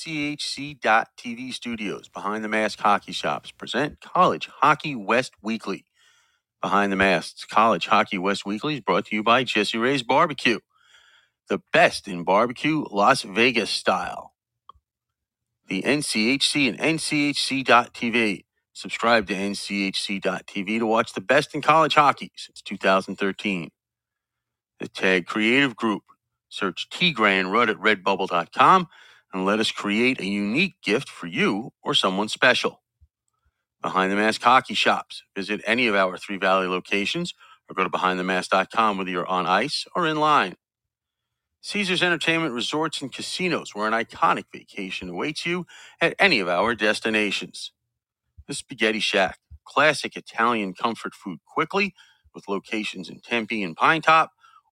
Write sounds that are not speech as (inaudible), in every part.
NCHC.TV studios, Behind the Mask Hockey Shops, present College Hockey West Weekly. Behind the Masks College Hockey West Weekly is brought to you by Jesse Ray's Barbecue, the best in barbecue, Las Vegas style. The NCHC and NCHC.TV. Subscribe to NCHC.TV to watch the best in college hockey since 2013. The Tag Creative Group. Search T Grand Rudd at redbubble.com and let us create a unique gift for you or someone special. Behind the Mask Hockey Shops. Visit any of our Three Valley locations or go to behindthemask.com whether you're on ice or in line. Caesars Entertainment Resorts and Casinos, where an iconic vacation awaits you at any of our destinations. The Spaghetti Shack, classic Italian comfort food quickly with locations in Tempe and Pinetop.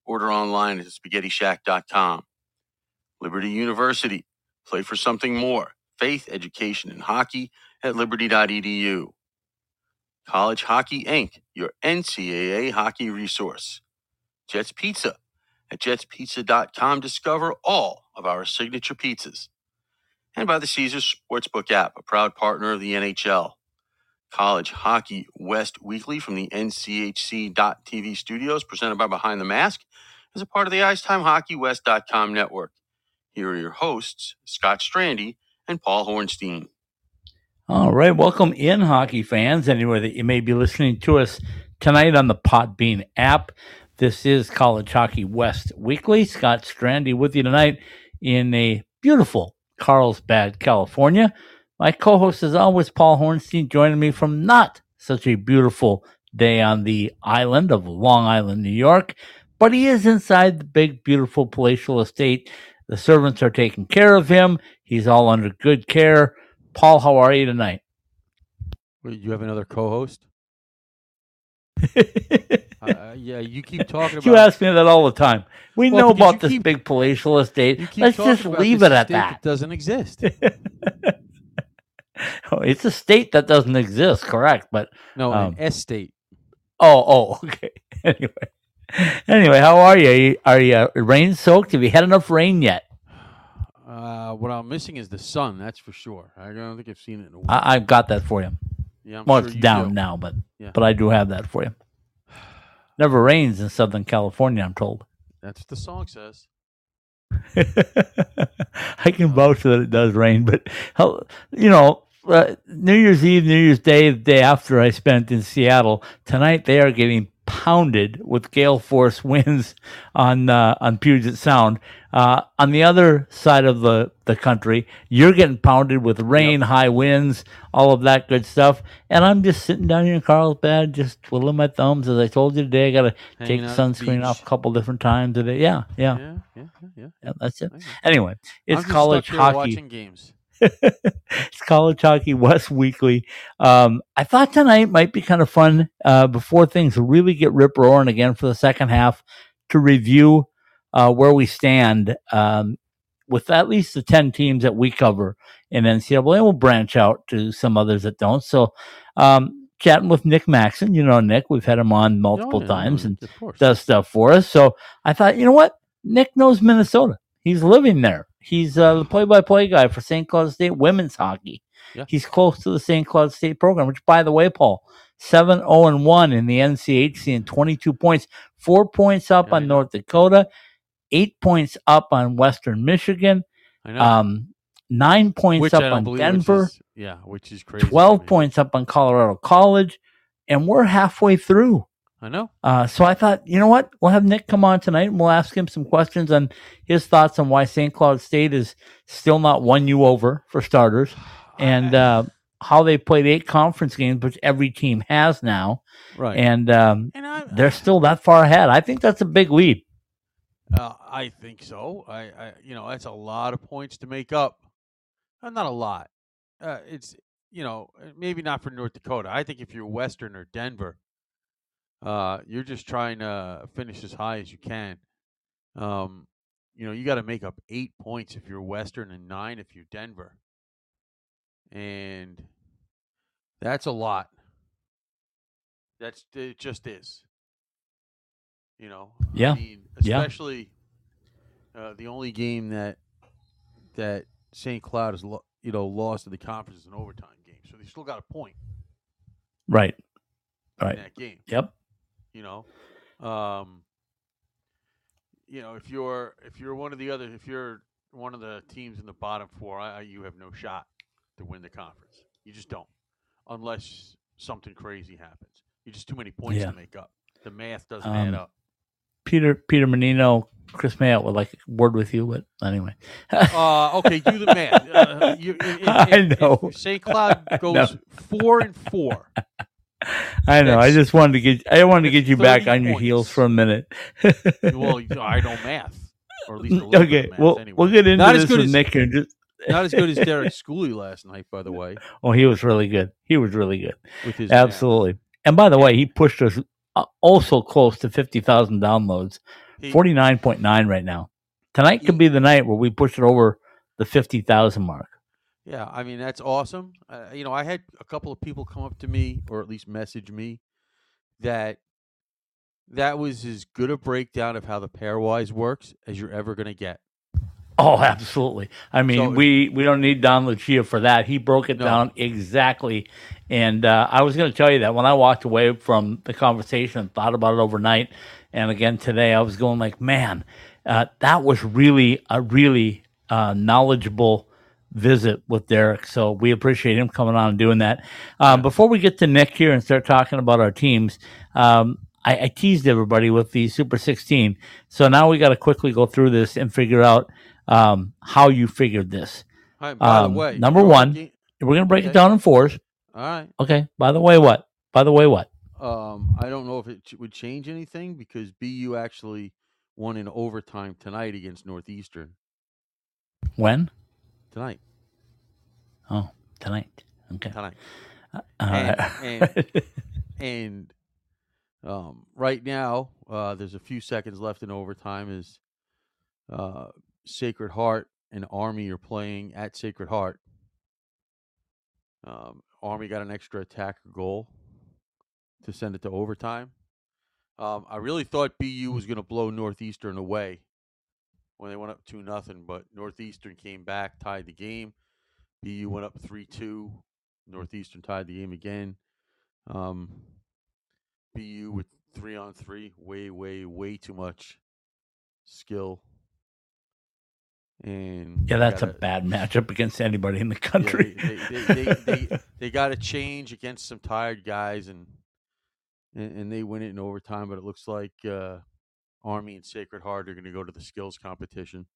Order online at spaghettishack.com. Liberty University, play for something more. Faith, education, and hockey at liberty.edu. College Hockey Inc., your NCAA hockey resource. Jets Pizza. At jetspizza.com, discover all of our signature pizzas. And by the Caesars Sportsbook app, a proud partner of the NHL. College Hockey West Weekly from the NCHC.TV studios, presented by Behind the Mask, is a part of the IcetimeHockeyWest.com network. Here are your hosts, Scott Strandy and Paul Hornstein. All right, welcome in, hockey fans, anywhere that you may be listening to us tonight on the Podbean app. This is College Hockey West Weekly. Scott Strandy with you tonight in a beautiful Carlsbad, California. My co host, is always, Paul Hornstein, joining me from not such a beautiful day on the island of Long Island, New York, but he is inside the big, beautiful palatial estate. The servants are taking care of him. He's all under good care. Paul, how are you tonight? Wait, you have another co-host? (laughs) uh, yeah, you keep talking about. you ask me that all the time. We Well, know about this keep- big palatial estate. Let's just leave it at that. doesn't exist. (laughs) Oh, it's a state that doesn't exist, correct? But No, Um, an estate. oh, oh, (laughs) okay. Anyway, (laughs) anyway, how are you? Are you, uh, rain soaked? Have you had enough rain yet? Uh, what I'm missing is the sun. That's for sure. I don't think I've seen it in a week. I, I've got that for you. yeah, I'm Well, sure it's down do. now, but Yeah. but I do have that for you. (sighs) Never rains in Southern California, I'm told. That's what the song says. (laughs) I can vouch that it does rain, but you know, uh, New Year's Eve, New Year's Day, the day after I spent in Seattle, tonight they are getting pounded with gale force winds on uh, on Puget Sound. Uh, on the other side of the, the country, you're getting pounded with rain, high winds, all of that good stuff. And I'm just sitting down here in Carlsbad, just twiddling my thumbs. As I told you today, I got to take the out the sunscreen off a couple different times today. Yeah, yeah, Yeah, yeah, yeah. yeah. yeah that's it. Anyway, it's college hockey. Watching games. It's college hockey West Weekly. Um, I thought tonight might be kind of fun uh, before things really get rip roaring again for the second half to review uh, where we stand um, with at least the 10 teams that we cover in NCAA. We'll branch out to some others that don't. So, um, chatting with Nick Maxson, you know, Nick, we've had him on multiple Oh, yeah, times and does stuff for us. So I thought, you know what? Nick knows Minnesota. He's living there. He's uh, the play-by-play guy for St. Cloud State women's hockey. Yeah. He's close to the St. Cloud State program, which, by the way, Paul, 7 0 and 1 in the NCHC and 22 points, four points up Yeah, on. North Dakota, eight points up on Western Michigan, um, nine points which up on believe, Denver, Which is, yeah, which is crazy. 12 points up on Colorado College, and we're halfway through. I know. Uh, so I thought, you know what? We'll have Nick come on tonight and we'll ask him some questions on his thoughts on why St. Cloud State is still not won you over, for starters, (sighs) and uh, how they played eight conference games, which every team has now. right. And um, and I, they're still that far ahead. I think that's a big lead. Uh, I think so. I, I, you know, that's a lot of points to make up. Uh, not a lot. Uh, it's, you know, maybe not for North Dakota. I think if you're Western or Denver, uh, you're just trying to finish as high as you can. Um, you know, you got to make up eight points if you're Western and nine if you're Denver, and that's a lot. That's it. Just is. You know. Yeah. I mean, Yeah. especially uh, the only game that that St. Cloud has lo- you know lost to the conference is an overtime game, so they still got a point Right. Right. that game. Yep. You know, um, you know if you're if you're one of the other if you're one of the teams in the bottom four, I, you have no shot to win the conference. You just don't, unless something crazy happens. You just too many points Yeah. to make up. The math doesn't Um, add up. Peter Peter Mannino, Kris Mayotte would like a word with you, but anyway. Uh, okay, do the math. (laughs) Uh, you, if, if- (laughs) I know. St. Cloud goes four and four. (laughs) I know. I just wanted to get I wanted to get you back 30 on your heels for a minute. Well, (laughs) I know math, or at least a little bit okay, math we'll anyway. we'll get into Not as good as- Nick here. Just, (laughs) Not as good as Derek (laughs) Schooley last night, by the way, oh, he was really good. He was really good. with his math. Absolutely. And by the way, he pushed us uh, also close to fifty thousand downloads. Forty nine point nine right now. Tonight could be the night where we push it over the fifty thousand mark. Yeah, I mean that's awesome. Uh, you know, I had a couple of people come up to me, or at least message me, that that was as good a breakdown of how the pairwise works as you're ever going to get. Oh, absolutely. I mean, So- we we don't need Don Lucia for that. He broke it No. down exactly. And uh, I was going to tell you that when I walked away from the conversation and thought about it overnight, and again today, I was going like, man, uh, that was really a really uh, knowledgeable visit with Derek. So we appreciate him coming on and doing that. Um, Before we get to Nick here and start talking about our teams, um, I, I teased everybody with the Super 16. So now we got to quickly go through this and figure out um, how you figured this. Hi, by Um, the way, number one- We're going to break it down in fours. All right. Okay. By the way, what? By the way, what? Um, I don't know if it would change anything because BU actually won in overtime tonight against Northeastern When? Tonight. Oh, tonight. Okay. Tonight. All And- (laughs) right. And um, right now, uh, there's a few seconds left in overtime. Is uh, Sacred Heart and Army are playing at Sacred Heart. Um, Army got an extra attack goal to send it to overtime. Um, I really thought BU was going to blow Northeastern away when they went up two nothing, but Northeastern came back, tied the game. BU went up three two. Northeastern tied the game again. Um, BU with three on three, way, way, way too much skill. And yeah, that's a gotta- bad matchup against anybody in the yeah, country. they, they, they, they, they, (laughs) they got to change against some tired guys, and, and and they win it in overtime. But it looks like uh, Army and Sacred Heart are going to go to the skills competition.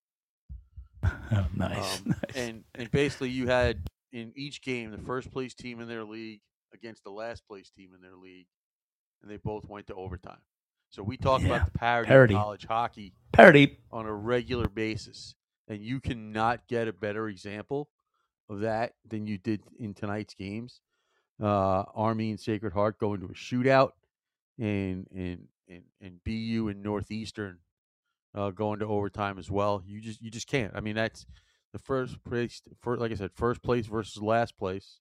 (laughs) Oh, nice. Um, nice. And and basically, you had in each game the first place team in their league against the last place team in their league, and they both went to overtime. So we talk Yeah, about the parity, parity. of college hockey Parody. on a regular basis, and you cannot get a better example of that than you did in tonight's games. Uh, Army and Sacred Heart go into a shootout, and and and and BU and Northeastern uh, go into overtime as well. You just you just can't. I mean, that's the first place. For like I said, first place versus last place,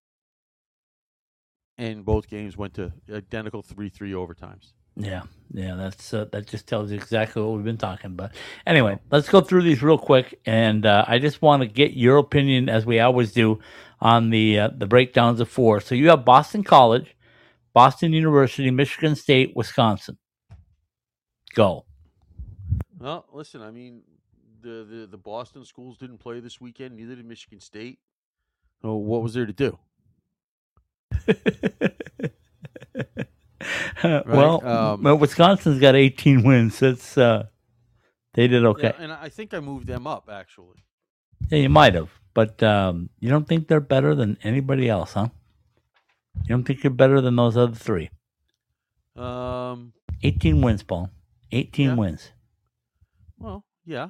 and both games went to identical three three overtimes. Yeah, yeah, that's uh, that just tells you exactly what we've been talking about. Anyway, let's go through these real quick, and uh, I just want to get your opinion, as we always do, on the uh, the breakdowns of four. So you have Boston College, Boston University, Michigan State, Wisconsin. Go. Well, listen, I mean, the, the the Boston schools didn't play this weekend. Neither did Michigan State. So what was there to do? (laughs) well, um, well, Wisconsin's got 18 wins. That's uh, they did okay. Yeah, and I think I moved them up actually. Yeah, you might have, but um, you don't think they're better than anybody else, huh? You don't think you're better than those other three? Um, 18 wins, Paul. 18 Yeah. wins. well, yeah,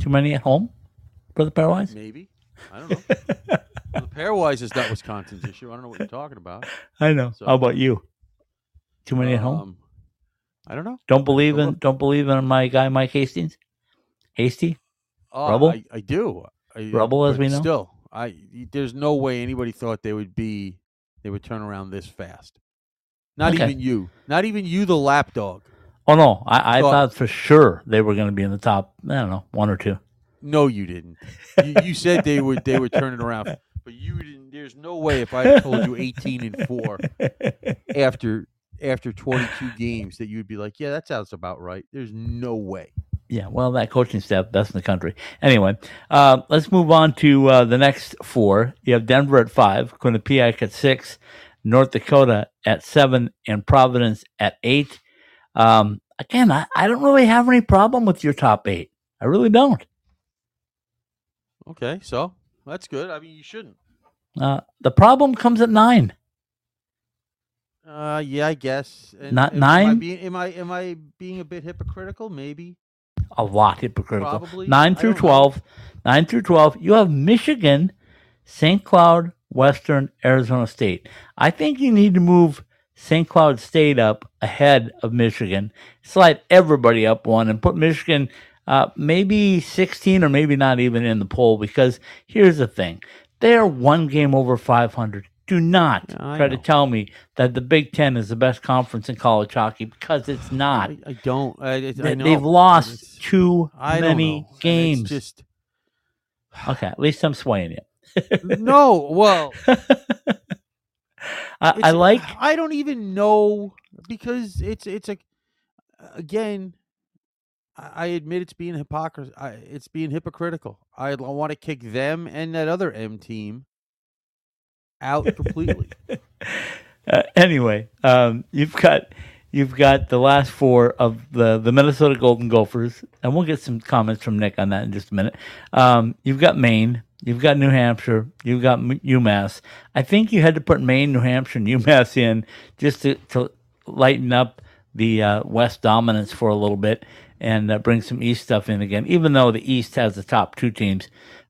Too many at home for the Pairwise? maybe. I don't know. (laughs) Well, the pairwise is not Wisconsin's issue. I don't know what you're talking about. (laughs) I know. So- How about you? Too many at home? Um, I don't know. Don't believe go in look. don't believe in my guy Mike Hastings? Hasty? Oh, Rubble? I, I do. I, Rubble, as we know? Still, I there's no way anybody thought they would be they would turn around this fast. Not Okay. even you. Not even you, the lapdog. Oh no, I, I Thought- thought for sure they were going to be in the top. I don't know, one or two. No, you didn't. You, you said they were they would turn it around, but you didn't. There's no way if I told you 18 and four (laughs) after after 22 games that you'd be like, yeah, that sounds about right. There's no way. Yeah, well, that coaching staff, best in the country. Anyway, uh, let's move on to uh, the next four. You have Denver at five, Quinnipiac at six, North Dakota at seven, and Providence at eight. Um, again, I, I don't really have any problem with your top eight. I really don't. Okay, so that's good. I mean, you shouldn't. Uh, the problem comes at nine. Uh, yeah, I guess. And, Not am I nine? being, am I am I being a bit hypocritical? Maybe. A lot hypocritical. Probably. Nine through don't know. twelve. Nine through twelve. You have Michigan, St. Cloud, Western, Arizona State. I think you need to move St. Cloud State up ahead of Michigan. Slide everybody up one and put Michigan uh, maybe 16 or maybe not even in the poll because here's the thing. They're one game over 500. Do not I try to tell me that the Big Ten is the best conference in college hockey because it's (sighs) not. I, I don't. I, They- know. They've lost It's- too many know. Games. Just (sighs) Okay, at least I'm swaying you. No. Well, (laughs) I, I like. I don't even know because it's it's a again. I admit it's being hypocrisy. I, it's being hypocritical. I want to kick them and that other M team out completely. (laughs) Uh, anyway, um, you've got you've got the last four of the the Minnesota Golden Gophers, and we'll get some comments from Nick on that in just a minute. Um, you've got Maine, you've got New Hampshire, you've got UMass. I think you had to put Maine, New Hampshire, and UMass in just to, to lighten up the uh, West dominance for a little bit and uh, bring some East stuff in again. Even though the East has the top two teams,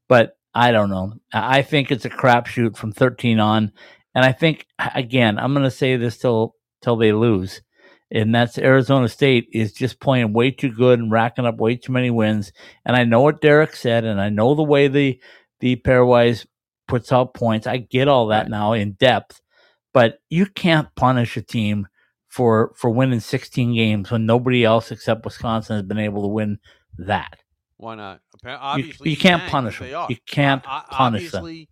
but I don't know. I think it's a crapshoot from 13 on. And I think again, I'm going to say this till till they lose, and that's Arizona State is just playing way too good and racking up way too many wins. And I know what Derek said, and I know the way the the pairwise puts out points. I get all that Right. now in depth, but you can't punish a team for for winning 16 games when nobody else except Wisconsin has been able to win that. Why not? Appa- You, Obviously, you can't can punish they them. are. You can't o- punish them.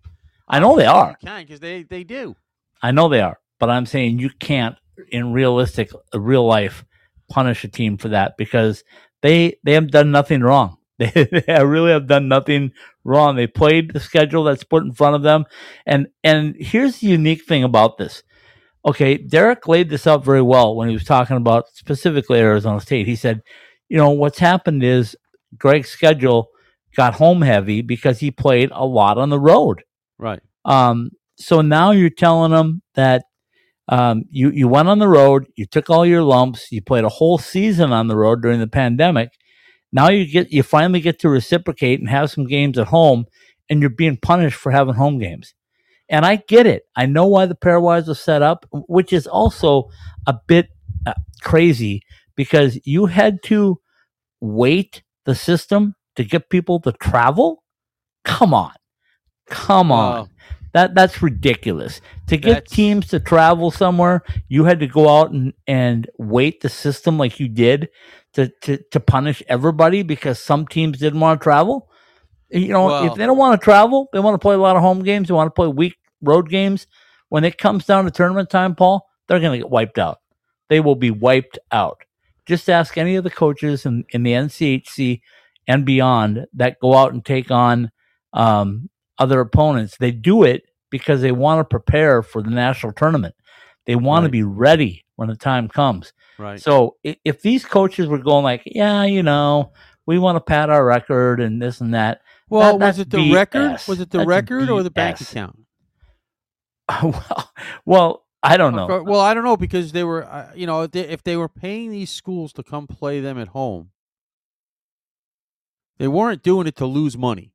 I know they are. You can because they they do. I know they are, but I'm saying you can't, in realistic, real life, punish a team for that because they they have done nothing wrong. They, (laughs) they really have done nothing wrong. They played the schedule that's put in front of them, and and here's the unique thing about this. Okay, Derek laid this out very well when he was talking about specifically Arizona State. He said, you know, what's happened is Greg's schedule got home heavy because he played a lot on the road. Right. Um, so now you're telling them that um, you you went on the road, you took all your lumps, you played a whole season on the road during the pandemic. Now you get you finally get to reciprocate and have some games at home, and you're being punished for having home games. And I get it. I know why the pairwise was set up, which is also a bit uh, crazy because you had to weight the system to get people to travel. Come on, come on. Well, That that's ridiculous. To get That's- teams to travel somewhere, you had to go out and, and weight the system like you did to, to, to punish everybody because some teams didn't want to travel. You know, Well- if they don't want to travel, they want to play a lot of home games, they want to play weak road games. When it comes down to tournament time, Paul, they're going to get wiped out. They will be wiped out. Just ask any of the coaches in, in the NCHC and beyond that go out and take on um, other opponents. They do it because they want to prepare for the national tournament. They want to be ready when the time comes. Right. So if these coaches were going like, yeah, you know, we want to pad our record and this and that. well, that- was it the record? Was it the That's record or the bank account? (laughs) well, well, I don't know. Well, I don't know because they were, uh, you know, if they, if they were paying these schools to come play them at home, they weren't doing it to lose money.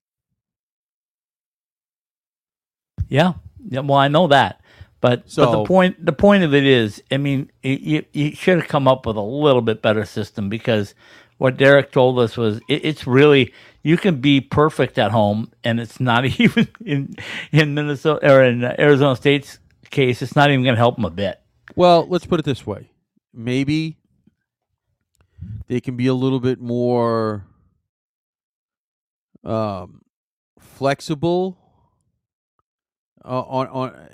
Yeah, yeah. Well, I know that, but but the point the point of it is, I mean, you you should have come up with a little bit better system because what Derek told us was it, it's really you can be perfect at home, and it's not (laughs) even in in Minnesota or in Arizona State's case, it's not even going to help them a bit. Well, let's put it this way: maybe they can be a little bit more um, flexible uh, on on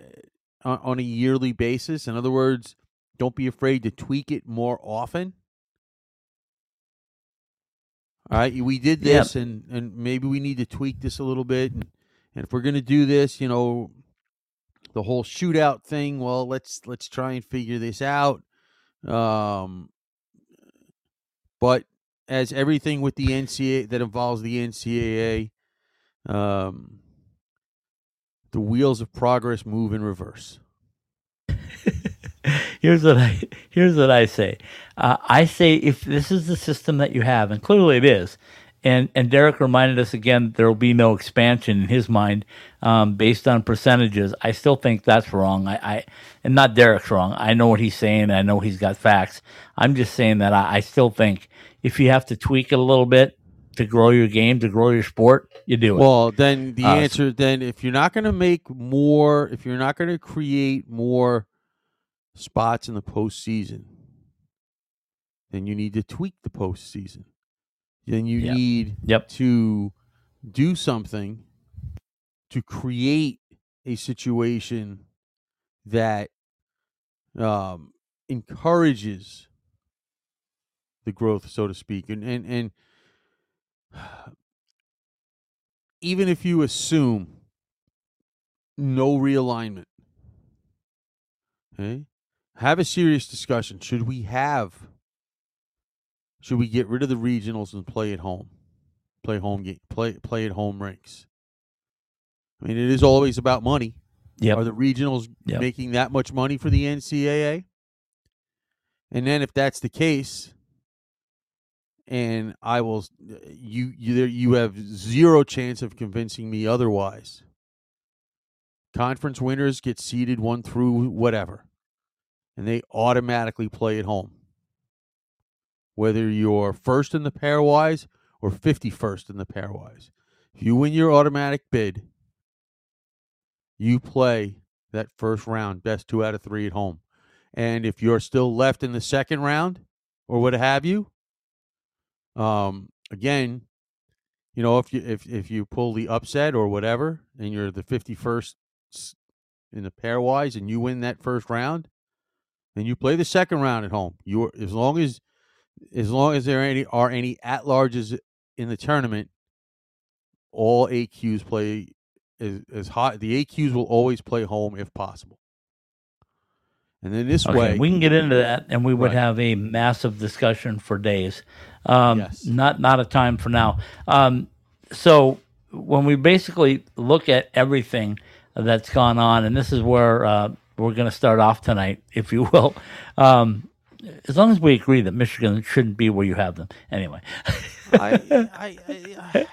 on a yearly basis. In other words, don't be afraid to tweak it more often. All right, we did Yep. this, and and maybe we need to tweak this a little bit. And, and if we're gonna do this, you know, the whole shootout thing. Well, let's let's try and figure this out. Um, but as everything with the NCAA that involves the NCAA, um, the wheels of progress move in reverse. (laughs) here's what I here's what I say. Uh, I say if this is the system that you have, and clearly it is, and and Derek reminded us again there will be no expansion in his mind um, based on percentages. I still think that's wrong. I, I and not Derek's wrong. I know what he's saying. I know he's got facts. I'm just saying that I, I still think if you have to tweak it a little bit to grow your game, to grow your sport, you do it. Well, then the Uh, answer then if you're not going to make more, if you're not going to create more spots in the postseason, then you need to tweak the postseason. Then you Yep. need Yep. to do something to create a situation that um, encourages the growth, so to speak, and and and even if you assume no realignment, okay, have a serious discussion. Should we have? Should we get rid of the regionals and play at home? Play home game. Play play at home ranks. I mean, it is always about money. Yep. Are the regionals Yep. making that much money for the NCAA? And then, if that's the case, and I will, you you you have zero chance of convincing me otherwise. Conference winners get seeded one through whatever, and they automatically play at home. Whether you're first in the pairwise or fifty first in the pairwise, if you win your automatic bid, you play that first round, best two out of three at home. And if you're still left in the second round or what have you, um, again, you know, if you if if you pull the upset or whatever, and you're the fifty first in the pairwise, and you win that first round, then you play the second round at home. You as long as as long as there are any are any at larges in the tournament, all AQs play as as hot. The AQs will always play home if possible. And then this Okay, way, we can get into that, and we would Right. have a massive discussion for days. Um, Yes. Not not a time for now. Um, so when we basically look at everything that's gone on, and this is where uh, we're going to start off tonight, (laughs) if you will. Um, as long as we agree that Michigan shouldn't be where you have them, anyway. I, I, (laughs) I,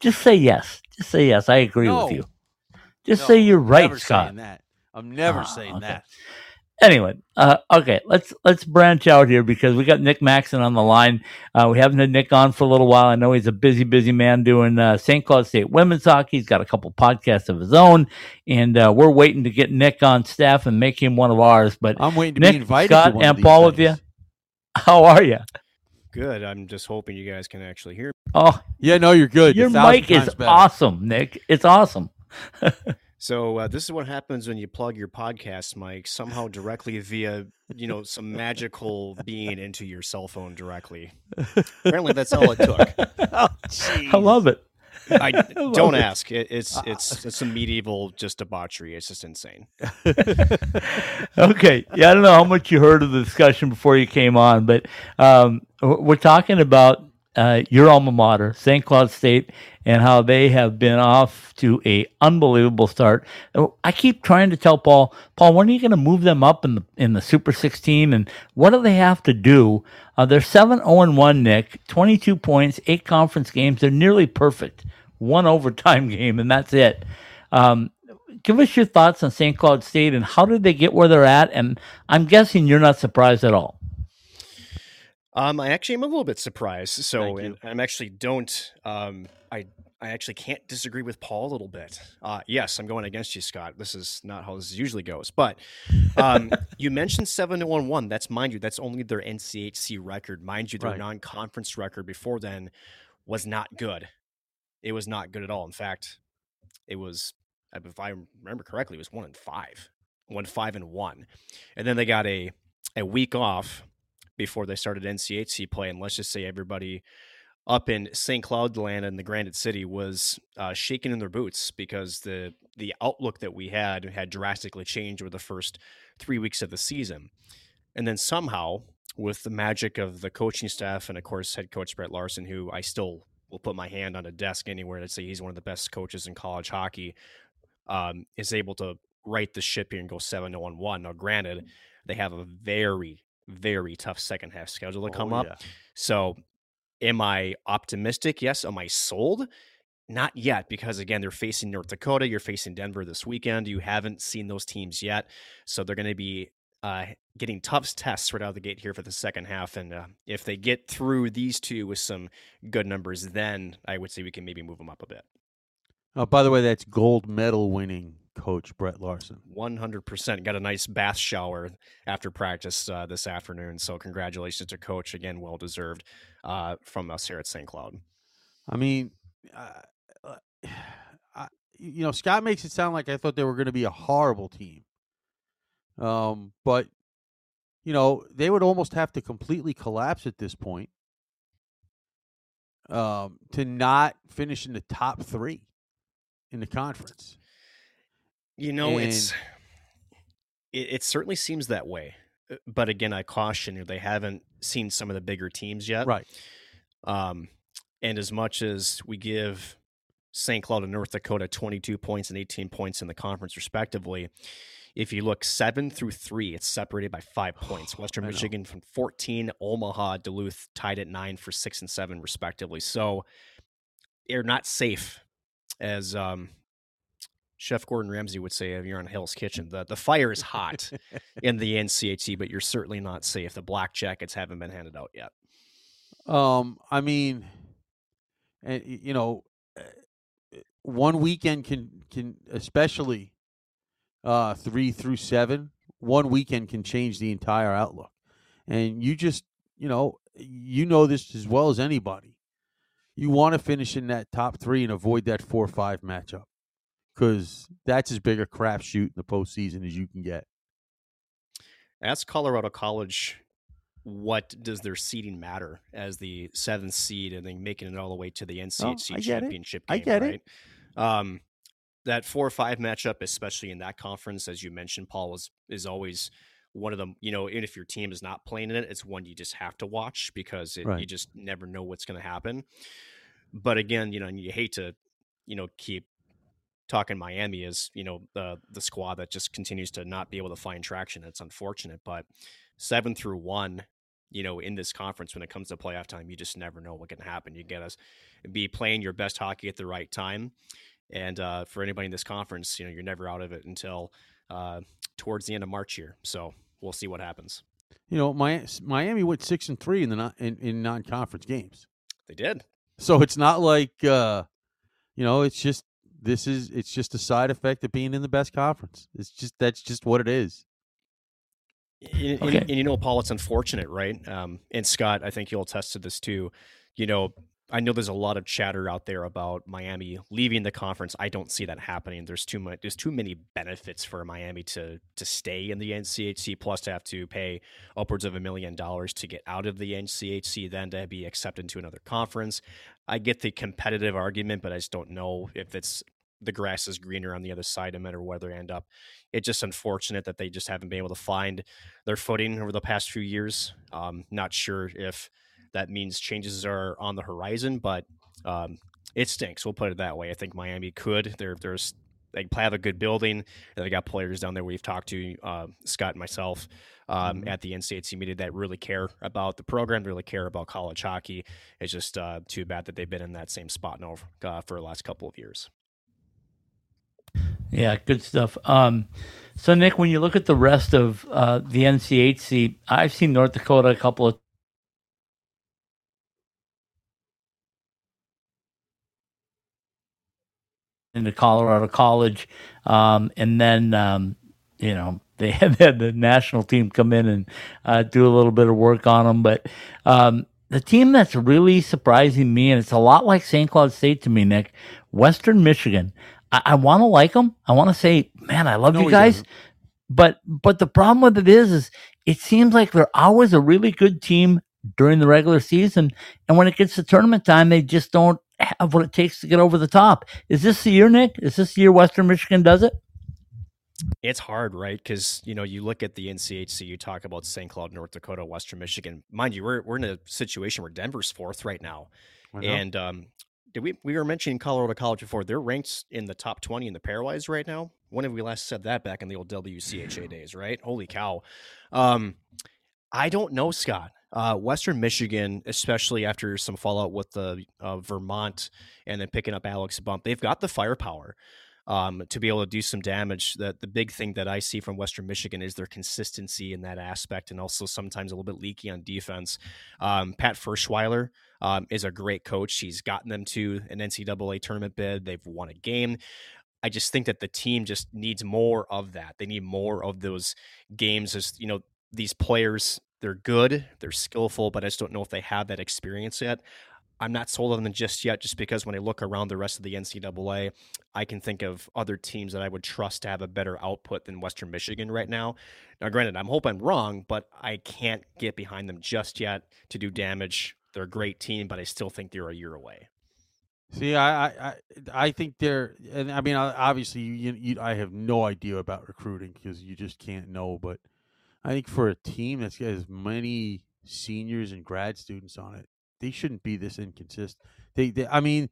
Just say yes. Just say yes. I agree No. with you. Just No, say you're I'm right, never Scott. Saying that. I'm never Ah, saying okay. that. Anyway, uh, okay, let's let's branch out here because we got Nick Maxson on the line. Uh, we haven't had Nick on for a little while. I know he's a busy, busy man doing uh, St. Cloud State women's hockey. He's got a couple podcasts of his own, and uh, we're waiting to get Nick on staff and make him one of ours. But I'm waiting to Nick, be invited. Scott, to one and of these Paul with you? (laughs) how are you? Good. I'm just hoping you guys can actually hear. me. Oh, Yeah, no, you're good. your mic is better. awesome, Nick. It's awesome. (laughs) So uh, this is what happens when you plug your podcast mic somehow directly via, you know, some magical being into your cell phone directly. Apparently, that's all it took. (laughs) Oh, I love it. I (laughs) love don't it. ask. It, it's it's it's some medieval just debauchery. It's just insane. (laughs) okay. Yeah, I don't know how much you heard of the discussion before you came on, but um, we're talking about uh, your alma mater, St. Cloud State, and how they have been off to a unbelievable start. Uh, I keep trying to tell Paul, Paul, when are you going to move them up in the in the Super 16, and what do they have to do? Uh, they're seven zero and one, Nick, twenty two points, eight conference games. They're nearly perfect. One (laughs) overtime game, and that's it. Um, give us your thoughts on St. Cloud State and how did they get where they're at? And I'm guessing you're not surprised at all. Um, I actually am a little bit surprised. So, and I'm actually don't. Um, I I actually can't disagree with Paul a little bit. Uh, yes, I'm going against you, Scott. This is not how this usually goes. But um, (laughs) you mentioned seven to one one. That's mind you, that's only their NCHC record. Mind you, their Right. non-conference record before then was not good. it was not good at all. In fact, it was, if I remember correctly, it was one and five, one five and one, and then they got a a week off before they started NCHC play, and let's just say everybody up in St. Cloud land and the Granite City was uh, shaking in their boots because the the outlook that we had had drastically changed over the first three weeks of the season, and then somehow with the magic of the coaching staff and of course head coach Brett Larson, who I still will put my hand on a desk anywhere to say he's one of the best coaches in college hockey, um, is able to right the ship here and go seven to one one. Now, granted, they have a very very tough second half schedule to come Oh, up. yeah. So, am I optimistic? Yes. Am I sold? Not yet, because again, they're facing North Dakota. You're facing Denver this weekend. You haven't seen those teams yet, so they're going to be uh, getting tough tests right out of the gate here for the second half. And uh, if they get through these two with some good numbers, then I would say we can maybe move them up a bit. Oh, by the way, that's gold medal winning coach Brett Larson. One hundred percent. Got a nice bath shower after practice uh, this afternoon. So congratulations to coach again, well deserved uh, from us here at St. Cloud. I mean, uh, uh, (sighs) I, you know, Scott makes it sound like I thought they were going to be a horrible team. Um, but you know, they would almost have to completely collapse at this point um, to not finish in the top three in the conference. You know, it's it, it certainly seems that way. Uh, But again, I caution you; they haven't seen some of the bigger teams yet. Right. Um, and as much as we give St. Cloud and North Dakota 22 points and 18 points in the conference, respectively, if you look seven through three, it's separated by five (sighs) points. Western I know. Michigan from 14, Omaha, Duluth tied at nine for six and seven, respectively. So they're not safe, as um, Chef Gordon Ramsay would say if you're on Hell's Kitchen. The, the fire is hot in the (laughs) NCHC, but you're certainly not safe. The black jackets haven't been handed out yet. Um, I mean, and you know, uh, one weekend can can especially uh three through seven. One weekend can change the entire outlook, and you just you know you know this as well as anybody. You want to finish in that top three and avoid that four five matchup because that's as big a crapshoot in the postseason as you can get. Ask Colorado College what does their seeding matter as the seventh seed and then making it all the way to the NCHC Oh, get it. championship game, I get right? it. Um, that four or five matchup, especially in that conference, as you mentioned, Paul, is is always one of them. You know, and if your team is not playing in it, it's one you just have to watch because it, you just never know what's going to happen. But again, you know, and you hate to, you know, keep talking Miami as you know the the squad that just continues to not be able to find traction. It's unfortunate, but seven through one, you know, in this conference when it comes to playoff time, you just never know what can happen. You get us be playing your best hockey at the right time, and uh, for anybody in this conference, you know, you're never out of it until uh, towards the end of March here. So we'll see what happens. You know, Miami went six and three in the non- in, in non conference games. They did. So it's not like uh you know, it's just this is it's just a side effect of being in the best conference. It's just that's just what it is. And, and- and you know, Paul, it's unfortunate, right? Um, and Scott, I think you'll attest to this too. You know, I know there's a lot of chatter out there about Miami leaving the conference. I don't see that happening. There's too much. There's too many benefits for Miami to to stay in the NCHC, plus to have to pay upwards of a million dollars to get out of the NCHC, then to be accepted into another conference. I get the competitive argument, but I just don't know if it's the grass is greener on the other side, no matter where they end up. It's just unfortunate that they just haven't been able to find their footing over the past few years. Um, not sure if that means changes are on the horizon, but um, it stinks. We'll put it that way. I think Miami could. There, there's they have a good building, and they got players down there. We've talked to uh, Scott and myself um, Mhm. at the NCHC meeting that really care about the program, really care about college hockey. It's just uh, too bad that they've been in that same spot now uh, for the last couple of years. Yeah, good stuff. Um, so Nick, when you look at the rest of uh, the NCHC, I've seen North Dakota a couple of into Colorado College, um, and then um, you know (laughs) they had, had the national team come in and uh, do a little bit of work on them. But um, the team that's really surprising me, and it's a lot like St. Cloud State to me, Nick, Western Michigan. I, I want to like them. I want to say, man, I love No, you guys. But but the problem with it is, is it seems like they're always a really good team during the regular season, and when it gets to tournament time, they just don't (laughs) have what it takes to get over the top. Is this the year, Nick? Is this the year Western Michigan does it? It's hard, right? Because you know you look at the NCHC, you talk about St. Cloud, North Dakota, Western Michigan. Mind you, we're we're in a situation where Denver's fourth right now, and um, did we we were mentioning Colorado College before? They're ranked in the top twenty in the pairwise right now. When have we last said that? Back in the old WCHA days, right? Holy cow! Um, I don't know, Scott. Uh, Western Michigan, especially after some fallout with the uh, Vermont and then picking up Alex Bump, they've got the firepower um, to be able to do some damage. The the big thing that I see from Western Michigan is their consistency in that aspect, and also sometimes a little bit leaky on defense. Um, Pat Ferschweiler um, is a great coach. He's gotten them to an NCAA tournament bid. They've won a game. I just think that the team just needs more of that. They need more of those games. As you know, these players they're good, they're skillful, but I just don't know if they have that experience yet. I'm not sold on them just yet, just because when I look around the rest of the NCAA, I can think of other teams that I would trust to have a better output than Western Michigan right now. Now, granted, I'm hoping I'm wrong, but I can't get behind them just yet to do damage. They're a great team, but I still think they're a year away. See, I, I, I, think they're, and I mean, obviously, you, you, I have no idea about recruiting because you just can't know. But I think for a team that's got as many seniors and grad students on it, they shouldn't be this inconsistent. They, they I mean,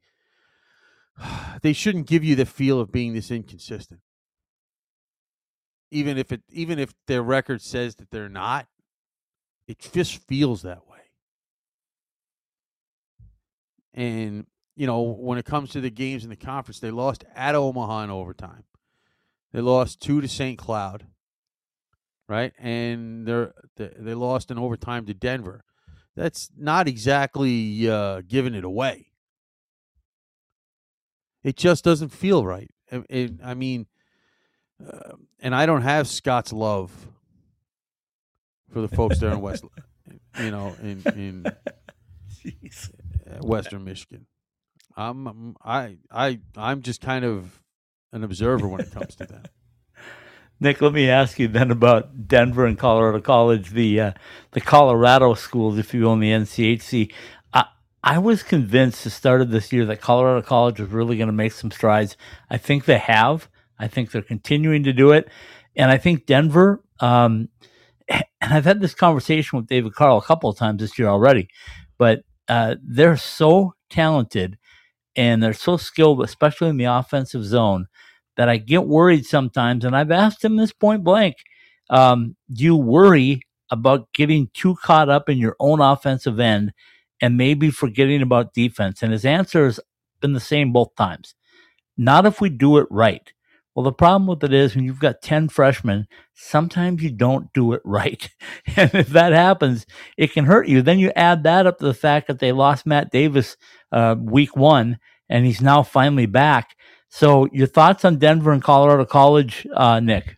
(sighs) they shouldn't give you the feel of being this inconsistent. Even if it, even if their record says that they're not, it just feels that way. And you know, when it comes to the games in the conference, they lost at Omaha in overtime. They lost two to St. Cloud, right? And they're they, they lost in overtime to Denver. That's not exactly uh, giving it away. It just doesn't feel right. I, it, I mean, uh, and I don't have Scott's love for the folks there in West, you know, in in (laughs) Jeez. uh, Western Michigan. I'm I'm- I I I'm just kind of an observer when it comes to that. Nick, let me ask you then about Denver and Colorado College, the uh, the Colorado schools, if you in the NCHC. I, I was convinced the start of this year that Colorado College was really going to make some strides. I think they have. I think they're continuing to do it, and I think Denver. Um, (clears throat) and I've had this conversation with David Carle a couple of times this year already, but uh, they're so talented and they're so skilled, especially in the offensive zone that I get worried sometimes. And I've asked him this point blank um, Do you worry about getting too caught up in your own offensive end and maybe forgetting about defense? And his answer has been the same both times. Not if we do it right. Well, the problem with it is when you've got 10 freshmen, sometimes you don't do it (laughs) right. And if that happens, it can hurt you. Then you add that up to the fact that they lost Matt Davis uh, week one, and he's now finally back. So, your thoughts on Denver and Colorado College, uh, Nick?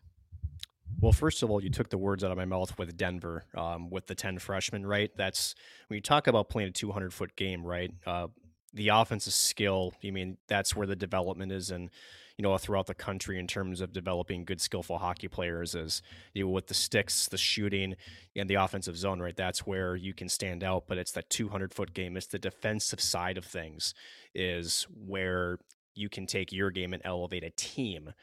Well, first of all, you took the words out of my mouth with Denver, um, with the 10 freshmen, right? That's when you talk about playing a 200 foot game, right? Uh, the offensive skill, I mean, that's where the development is. And, you know, throughout the country in terms of developing good, skillful hockey players is you know, with the sticks, the shooting, and the offensive zone, right? That's where you can stand out. But it's that 200 foot game. It's the defensive side of things is where you can take your game and elevate a team.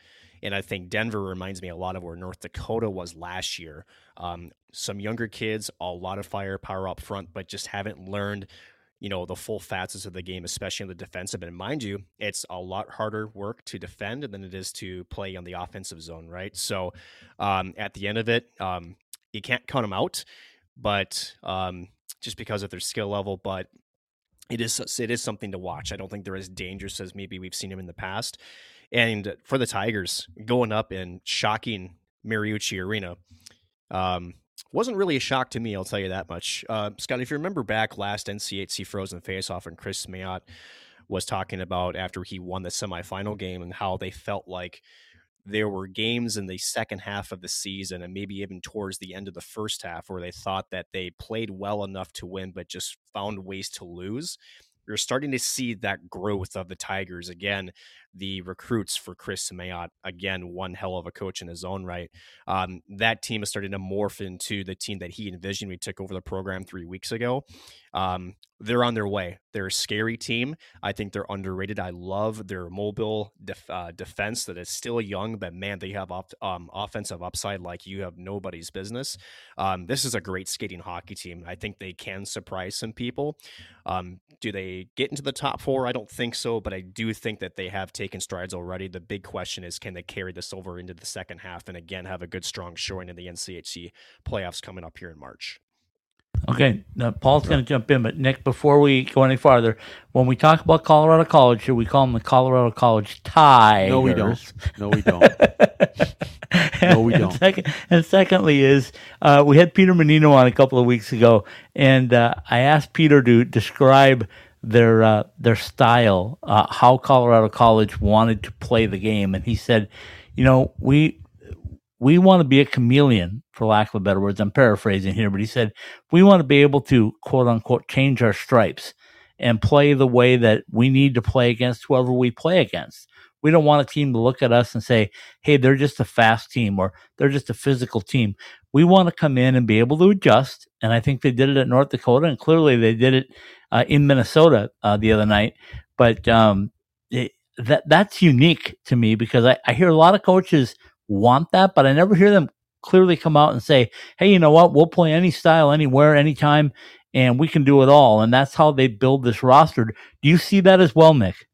And I think Denver reminds me a lot of where North Dakota was last year. Um, some younger kids, a lot of firepower up front, but just haven't learned, you know, the full facets of the game, especially on the defensive. And mind you, it's a lot harder work to defend than it is to play on the offensive zone, right? So um, at the end of it, um, you can't count them out, but um, just because of their skill level. But it is it is something to watch. I don't think they're as dangerous as maybe we've seen them in the past. And for the Tigers, going up and shocking Mariucci Arena um, wasn't really a shock to me. I'll tell you that much. Uh, Scott, if you remember back last NCHC Frozen Faceoff, and Kris Mayotte was talking about after he won the semifinal game and how they felt like there were games in the second half of the season and maybe even towards the end of the first half where they thought that they played well enough to win, but just found ways to lose. You're starting to see that growth of the Tigers again. The recruits for Kris Mayotte, again, one hell of a coach in his own right. Um, that team is starting to morph into the team that he envisioned. We took over the program three weeks ago. Um, they're on their way. They're a scary team. I think they're underrated. I love their mobile def, uh, defense that is still young, but man, they have op- um, offensive upside like you have nobody's business. Um, this is a great skating hockey team. I think they can surprise some people. Um, do they get into the top four? I don't think so, but I do think that they have taken strides already. The big question is can they carry this over into the second half and again have a good, strong showing in the NCHC playoffs coming up here in March? Okay, now Paul's going to jump in, but Nick, before we go any farther, when we talk about Colorado College, should we call them the Colorado College Tigers? No, we don't. No, we don't. (laughs) no, we and don't. Second, and secondly, is uh, we had Peter Mannino on a couple of weeks ago, and uh, I asked Peter to describe their uh, their style, uh, how Colorado College wanted to play the game, and he said, you know, we we want to be a chameleon, for lack of better words. I'm paraphrasing here, but he said, we want to be able to quote unquote change our stripes and play the way that we need to play against whoever we play against. We don't want a team to look at us and say, hey, they're just a fast team or they're just a physical team. We want to come in and be able to adjust. And I think they did it at North Dakota, and clearly they did it uh, in Minnesota uh, the other night. But um, it, that that's unique to me because I, I hear a lot of coaches want that, but I never hear them clearly come out and say, hey, you know what? We'll play any style, anywhere, anytime, and we can do it all. And that's how they build this roster. Do you see that as well, Nick?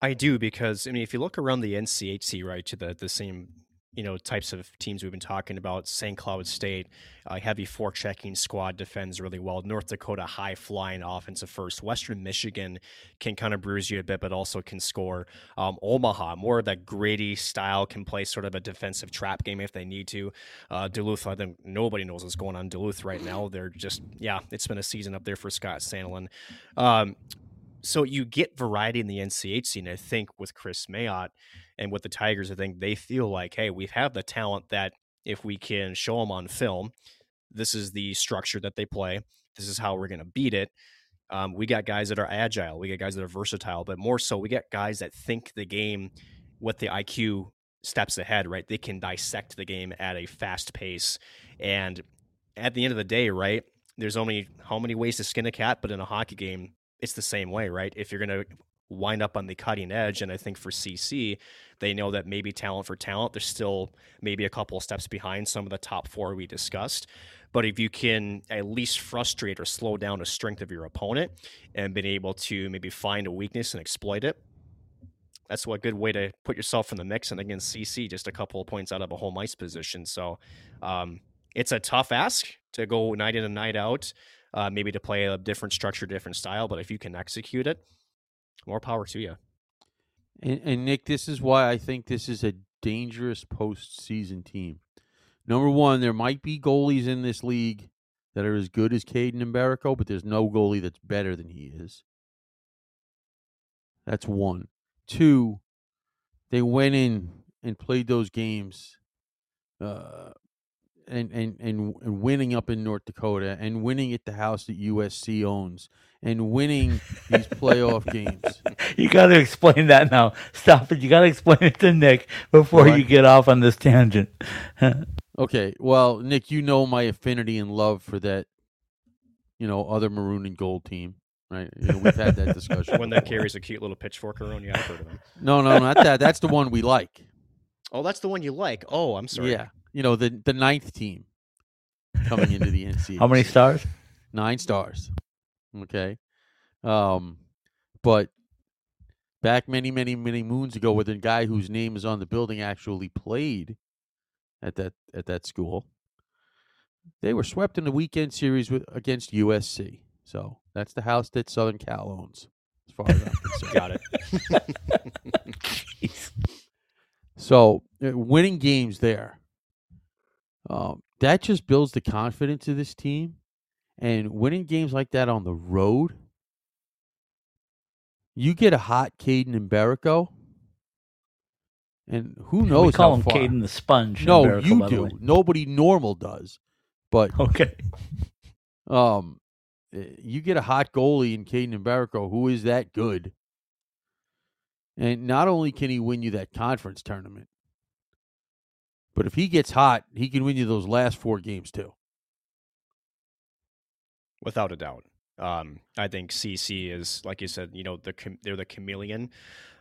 I do because I mean, if you look around the NCHC, right, to the the same you know types of teams we've been talking about. St. Cloud State, uh, heavy forechecking squad defends really well. North Dakota, high flying offensive first. Western Michigan can kind of bruise you a bit, but also can score. Um, Omaha, more of that gritty style, can play sort of a defensive trap game if they need to. Uh, Duluth, I think nobody knows what's going on Duluth right now. They're just yeah, it's been a season up there for Scott Sandelin. Um, so you get variety in the NCHC, and I think with Kris Mayotte and with the Tigers, I think they feel like, hey, we have the talent that if we can show them on film, this is the structure that they play. This is how we're going to beat it. Um, we got guys that are agile. We got guys that are versatile, but more so, we got guys that think the game with the IQ steps ahead, right? They can dissect the game at a fast pace. And at the end of the day, right, there's only how many ways to skin a cat, but in a hockey game, it's the same way, right? If you're going to wind up on the cutting edge, and I think for CC, they know that maybe talent for talent, they're still maybe a couple of steps behind some of the top four we discussed. But if you can at least frustrate or slow down the strength of your opponent and been able to maybe find a weakness and exploit it, that's a good way to put yourself in the mix. And again, CC just a couple of points out of a home ice position. So um, it's a tough ask to go night in and night out uh, maybe to play a different structure, different style. But if you can execute it, more power to you. And, and Nick, this is why I think this is a dangerous postseason team. Number one, there might be goalies in this league that are as good as Kaidan Mbereko, but there's no goalie that's better than he is. That's one. Two, they went in and played those games uh, and, and, and, and winning up in North Dakota and winning at the house that USC owns and winning these playoff games. (laughs) You got to explain that now. Stop it. You got to explain it to Nick before What? you get off on this tangent. (laughs) Okay, well, Nick, you know my affinity and love for that, you know, other maroon and gold team, right? You know, we've had that discussion. (laughs) One that carries a cute little pitchfork around. Yeah, I've heard of them. No, no, not that. That's the one we like. Oh, that's the one you like. Oh, I'm sorry. Yeah, you know the the ninth team coming into the NCAA. (laughs) How many stars? Nine stars. Okay, um, but back many, many, many moons ago, where the guy whose name is on the building actually played at that at that school, they were swept in the weekend series with against USC. So that's the house that Southern Cal owns, as far as I'm concerned. Got it. (laughs) So uh, winning games there, um, that just builds the confidence of this team, and winning games like that on the road, you get a hot Kaidan Mbereko, And who (laughs) knows we call how him far. Caden the Sponge. No, you by the way. do. Nobody normal does. But (laughs) Okay. um, eh, you get a hot goalie in Kaidan Mbereko who is that good. And not only can he win you that conference tournament, but if he gets hot, he can win you those last four games too. without a doubt. Um, I think CC is like you said. You know, the they're the chameleon.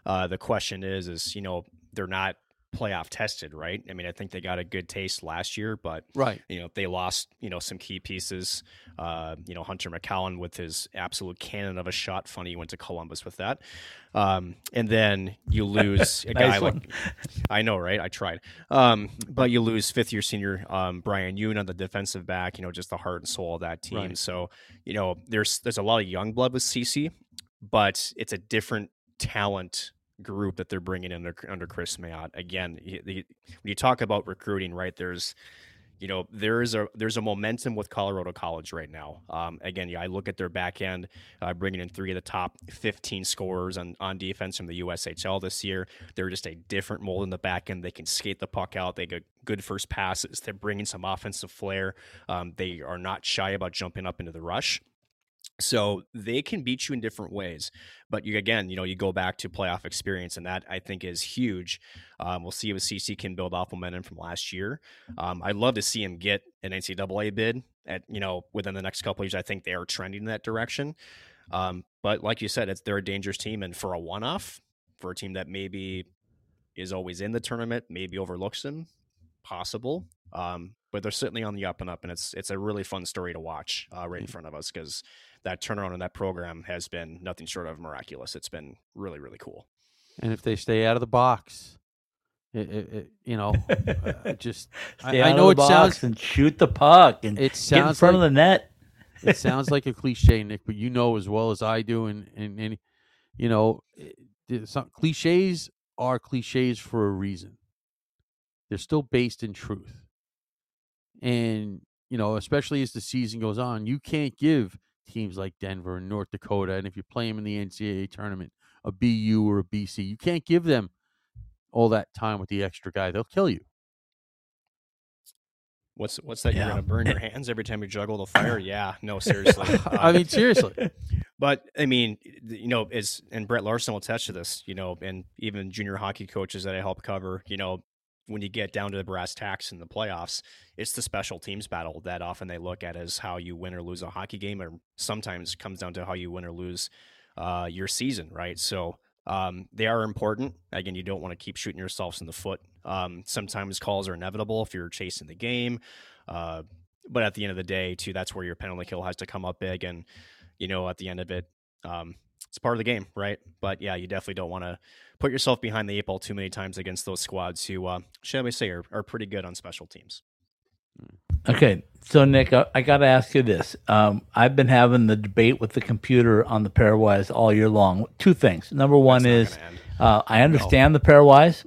Uh, the question is, is you know, they're not playoff tested, right? I mean, I think they got a good taste last year, but Right. you know they lost you know some key pieces. Uh, you know Hunter McKown with his absolute cannon of a shot. Funny he went to Columbus with that. Um, and then you (laughs) lose a guy Nice like. I know, right? I tried. Um, but you lose fifth year senior um, Bryan Yoon on the defensive back. You know, just the heart and soul of that team. Right. So you know, there's there's a lot of young blood with CC, but it's a different talent group that they're bringing in under, under Kris Mayotte. Again, y- the, when you talk about recruiting, right? There's you know there is a there's a momentum with Colorado College right now. Um, again, yeah, I look at their back end, uh, bringing in three of the top 15 scorers on on defense from the USHL this year. They're just a different mold in the back end. They can skate the puck out. They get good first passes. They're bringing some offensive flair. Um, they are not shy about jumping up into the rush. So they can beat you in different ways, but you again, you know, you go back to playoff experience, and that I think is huge. Um, we'll see if CC can build off momentum from last year. Um, I'd love to see him get an NCAA bid at you know within the next couple of years. I think they are trending in that direction. Um, but like you said, it's they're a dangerous team, and for a one-off, for a team that maybe is always in the tournament, maybe overlooks them, possible. Um, but they're certainly on the up and up, and it's it's a really fun story to watch uh, right in front of us because that turnaround in that program has been nothing short of miraculous. It's been really really cool. And if they stay out of the box, it, it, it, you know, uh, (laughs) just I- Stay I out know of the it box sounds- and shoot the puck and it get in sounds front like of the net. (laughs) it sounds like a cliche, Nick, but you know as well as I do, and and, and you know, some cliches are cliches for a reason. They're still based in truth, and you know, especially as the season goes on, you can't give teams like Denver and North Dakota, and if you play them in the NCAA tournament, a BU or a BC, you can't give them all that time with the extra guy. They'll kill you. What's what's that? Yeah. You're gonna burn your (laughs) hands every time you juggle the fire? Yeah, no, seriously. (laughs) I Um, mean, seriously. (laughs) But I mean, you know, as and Brett Larson will attest to this, you know, and even junior hockey coaches that I help cover, you know, when you get down to the brass tacks in the playoffs, it's the special teams battle that often they look at as how you win or lose a hockey game, or sometimes comes down to how you win or lose uh, your season, right? So um, they are important. Again, you don't want to keep shooting yourselves in the foot. Um, sometimes calls are inevitable if you're chasing the game. Uh, but at the end of the day, too, that's where your penalty kill has to come up big. And, you know, at the end of it, um, it's part of the game, right? But yeah, you definitely don't want to put yourself behind the eight ball too many times against those squads who, uh, shall we say, are, are pretty good on special teams. Okay, so Nick, I, I got to ask you this. Um, I've been having the debate with the computer on the pairwise all year long. Two things. Number one is not gonna end. uh, I understand the pairwise.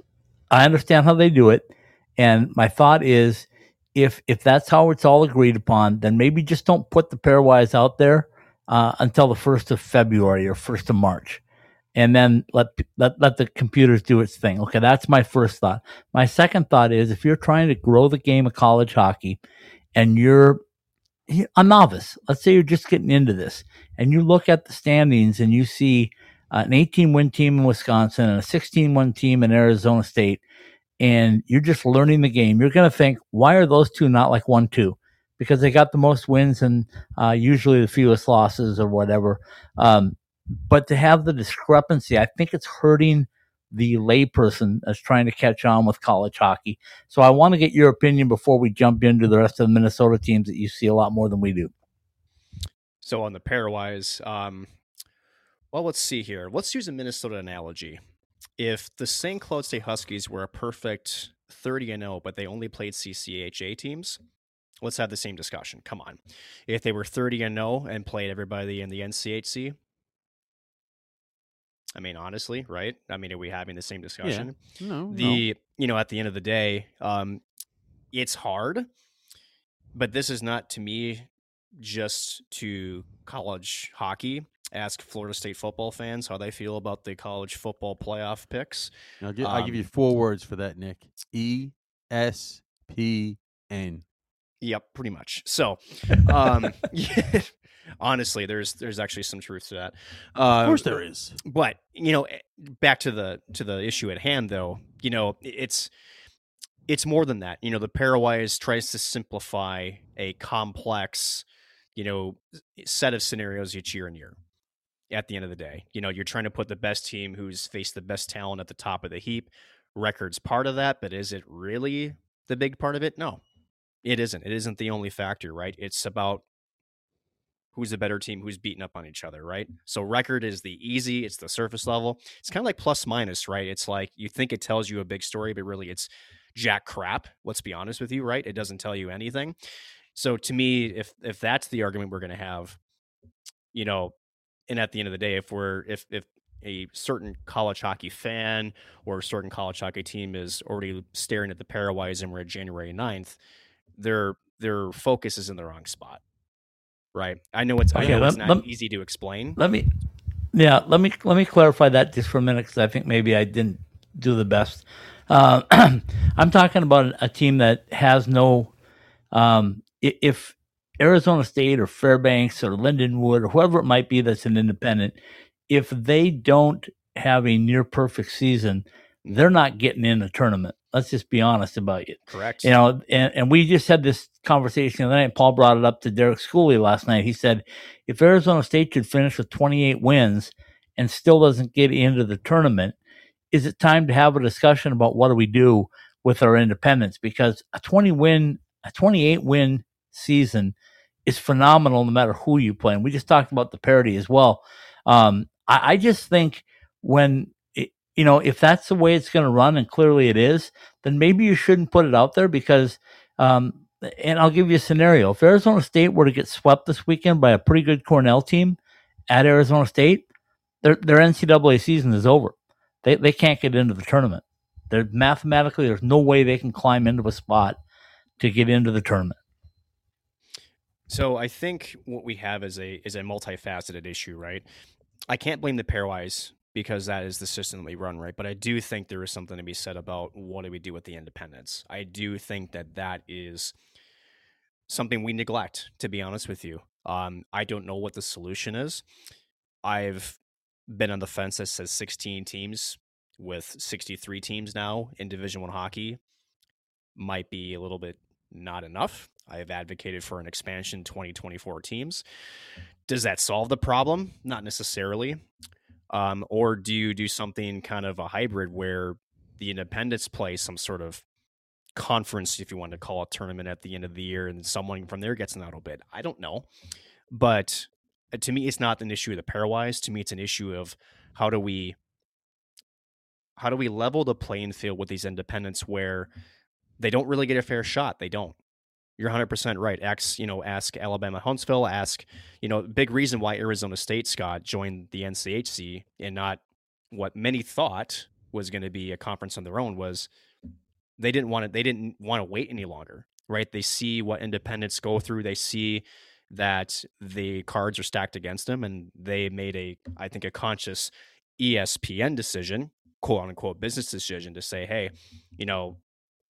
I understand how they do it, and my thought is, if if that's how it's all agreed upon, then maybe just don't put the pairwise out there uh, until the first of February or first of March, and then let let let the computers do its thing. Okay, that's my first thought. My second thought is, if you're trying to grow the game of college hockey, and you're a novice, let's say you're just getting into this, and you look at the standings and you see an 18 win team in Wisconsin and a 16 win team in Arizona State, and you're just learning the game, you're going to think, why are those two not like one, two? Because they got the most wins and uh, usually the fewest losses or whatever. Um, but to have the discrepancy, I think it's hurting the layperson that's trying to catch on with college hockey. So I want to get your opinion before we jump into the rest of the Minnesota teams that you see a lot more than we do. So on the pairwise, um, well, let's see here. Let's use a Minnesota analogy. If the St. Cloud State Huskies were a perfect 30 and 0, but they only played CCHA teams, let's have the same discussion. Come on. If they were 30 and 0 and played everybody in the NCHC, I mean, honestly, right? I mean, are we having the same discussion? No, no. the you know at the end of the day um it's hard but this is not to me just to college hockey ask Florida State football fans how they feel about the college football playoff picks. I'll, gi- I'll give Um, you four words for that, Nick. E S P N. Yep, pretty much. So, um, (laughs) (laughs) yeah, honestly, there's there's actually some truth to that. Uh, Of course there is. but you know eh, back to the to the issue at hand though you know it's it's more than that you know the pairwise tries to simplify a complex you know set of scenarios each year and year at the end of the day you know you're trying to put the best team who's faced the best talent at the top of the heap records part of that but is it really the big part of it no it isn't it isn't the only factor right it's about who's the better team, who's beating up on each other, right? Mm. So record is the easy, it's the surface level. It's kind of like plus minus, right? It's like you think it tells you a big story, but really it's jack crap. Let's be honest with you, right? It doesn't tell you anything. So to me, if if that's the argument we're going to have, you know, and at the end of the day, if we're if if a certain college hockey fan or a certain college hockey team is already staring at the pairwise and we're at January 9th, their their focus is in the wrong spot right? I know it's Okay, I know it's not let- easy to explain. Let me, yeah, let me let me clarify that just for a minute because I think maybe I didn't do the best. Uh, (clears throat) I'm talking about a team that has no, um, if Arizona State or Fairbanks or Lindenwood or whoever it might be that's an independent, if they don't have a near perfect season, they're not getting in the tournament. Let's just be honest about it. Correct. You know, and, and we just had this conversation the other night. Paul brought it up to Derek Schooley last night. He said, if Arizona State should finish with 28 wins and still doesn't get into the tournament, is it time to have a discussion about what do we do with our independence? Because a 20 win, a 28 win season is phenomenal no matter who you play. And we just talked about the parity as well. Um, I, I just think when you know if that's the way it's going to run, and clearly it is, then maybe you shouldn't put it out there because. Um, and I'll give you a scenario: if Arizona State were to get swept this weekend by a pretty good Cornell team at Arizona State, their their NCAA season is over. They they can't get into the tournament. They're mathematically there's no way they can climb into a spot to get into the tournament. So I think what we have is a is a multifaceted issue, right? I can't blame the pairwise because that is the system that we run, right? But I do think there is something to be said about what do we do with the independents. I do think that that is something we neglect, to be honest with you. Um, I don't know what the solution is. I've been on the fence that says 16 teams with 63 teams now in Division One hockey might be a little bit not enough. I have advocated for an expansion 2024 teams. Does that solve the problem? Not necessarily. Um, or do you do something kind of a hybrid where the independents play some sort of conference, if you want to call it tournament at the end of the year, and someone from there gets an auto bid? I don't know. But uh, to me, it's not an issue of the pairwise. To me, it's an issue of how do we how do we level the playing field with these independents where they don't really get a fair shot. They don't. You're 100% right. Ask, you know, ask Alabama Huntsville, ask, you know, big reason why Arizona State Scott joined the NCHC and not what many thought was going to be a conference on their own was they didn't want to they didn't want to wait any longer, right? They see what independents go through, they see that the cards are stacked against them and they made a I think a conscious ESPN decision, quote unquote business decision to say, hey, you know,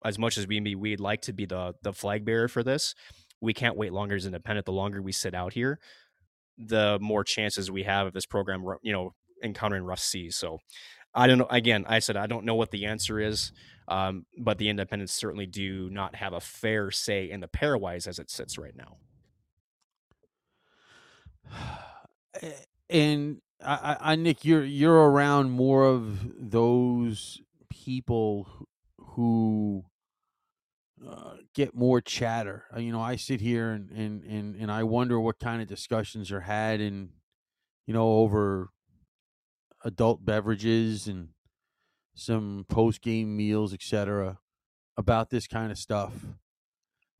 as much as we we'd like to be the the flag bearer for this, we can't wait longer as independent. The longer we sit out here, the more chances we have of this program, you know, encountering rough seas. So, I don't know. Again, I said I don't know what the answer is, um, but the independents certainly do not have a fair say in the pairwise as it sits right now. (sighs) Eh, and I, I, I, Nick, you're you're around more of those people who uh, get more chatter. Uh, You know, I sit here and, and and and I wonder what kind of discussions are had in, you know, over adult beverages and some post game meals, etc. About this kind of stuff.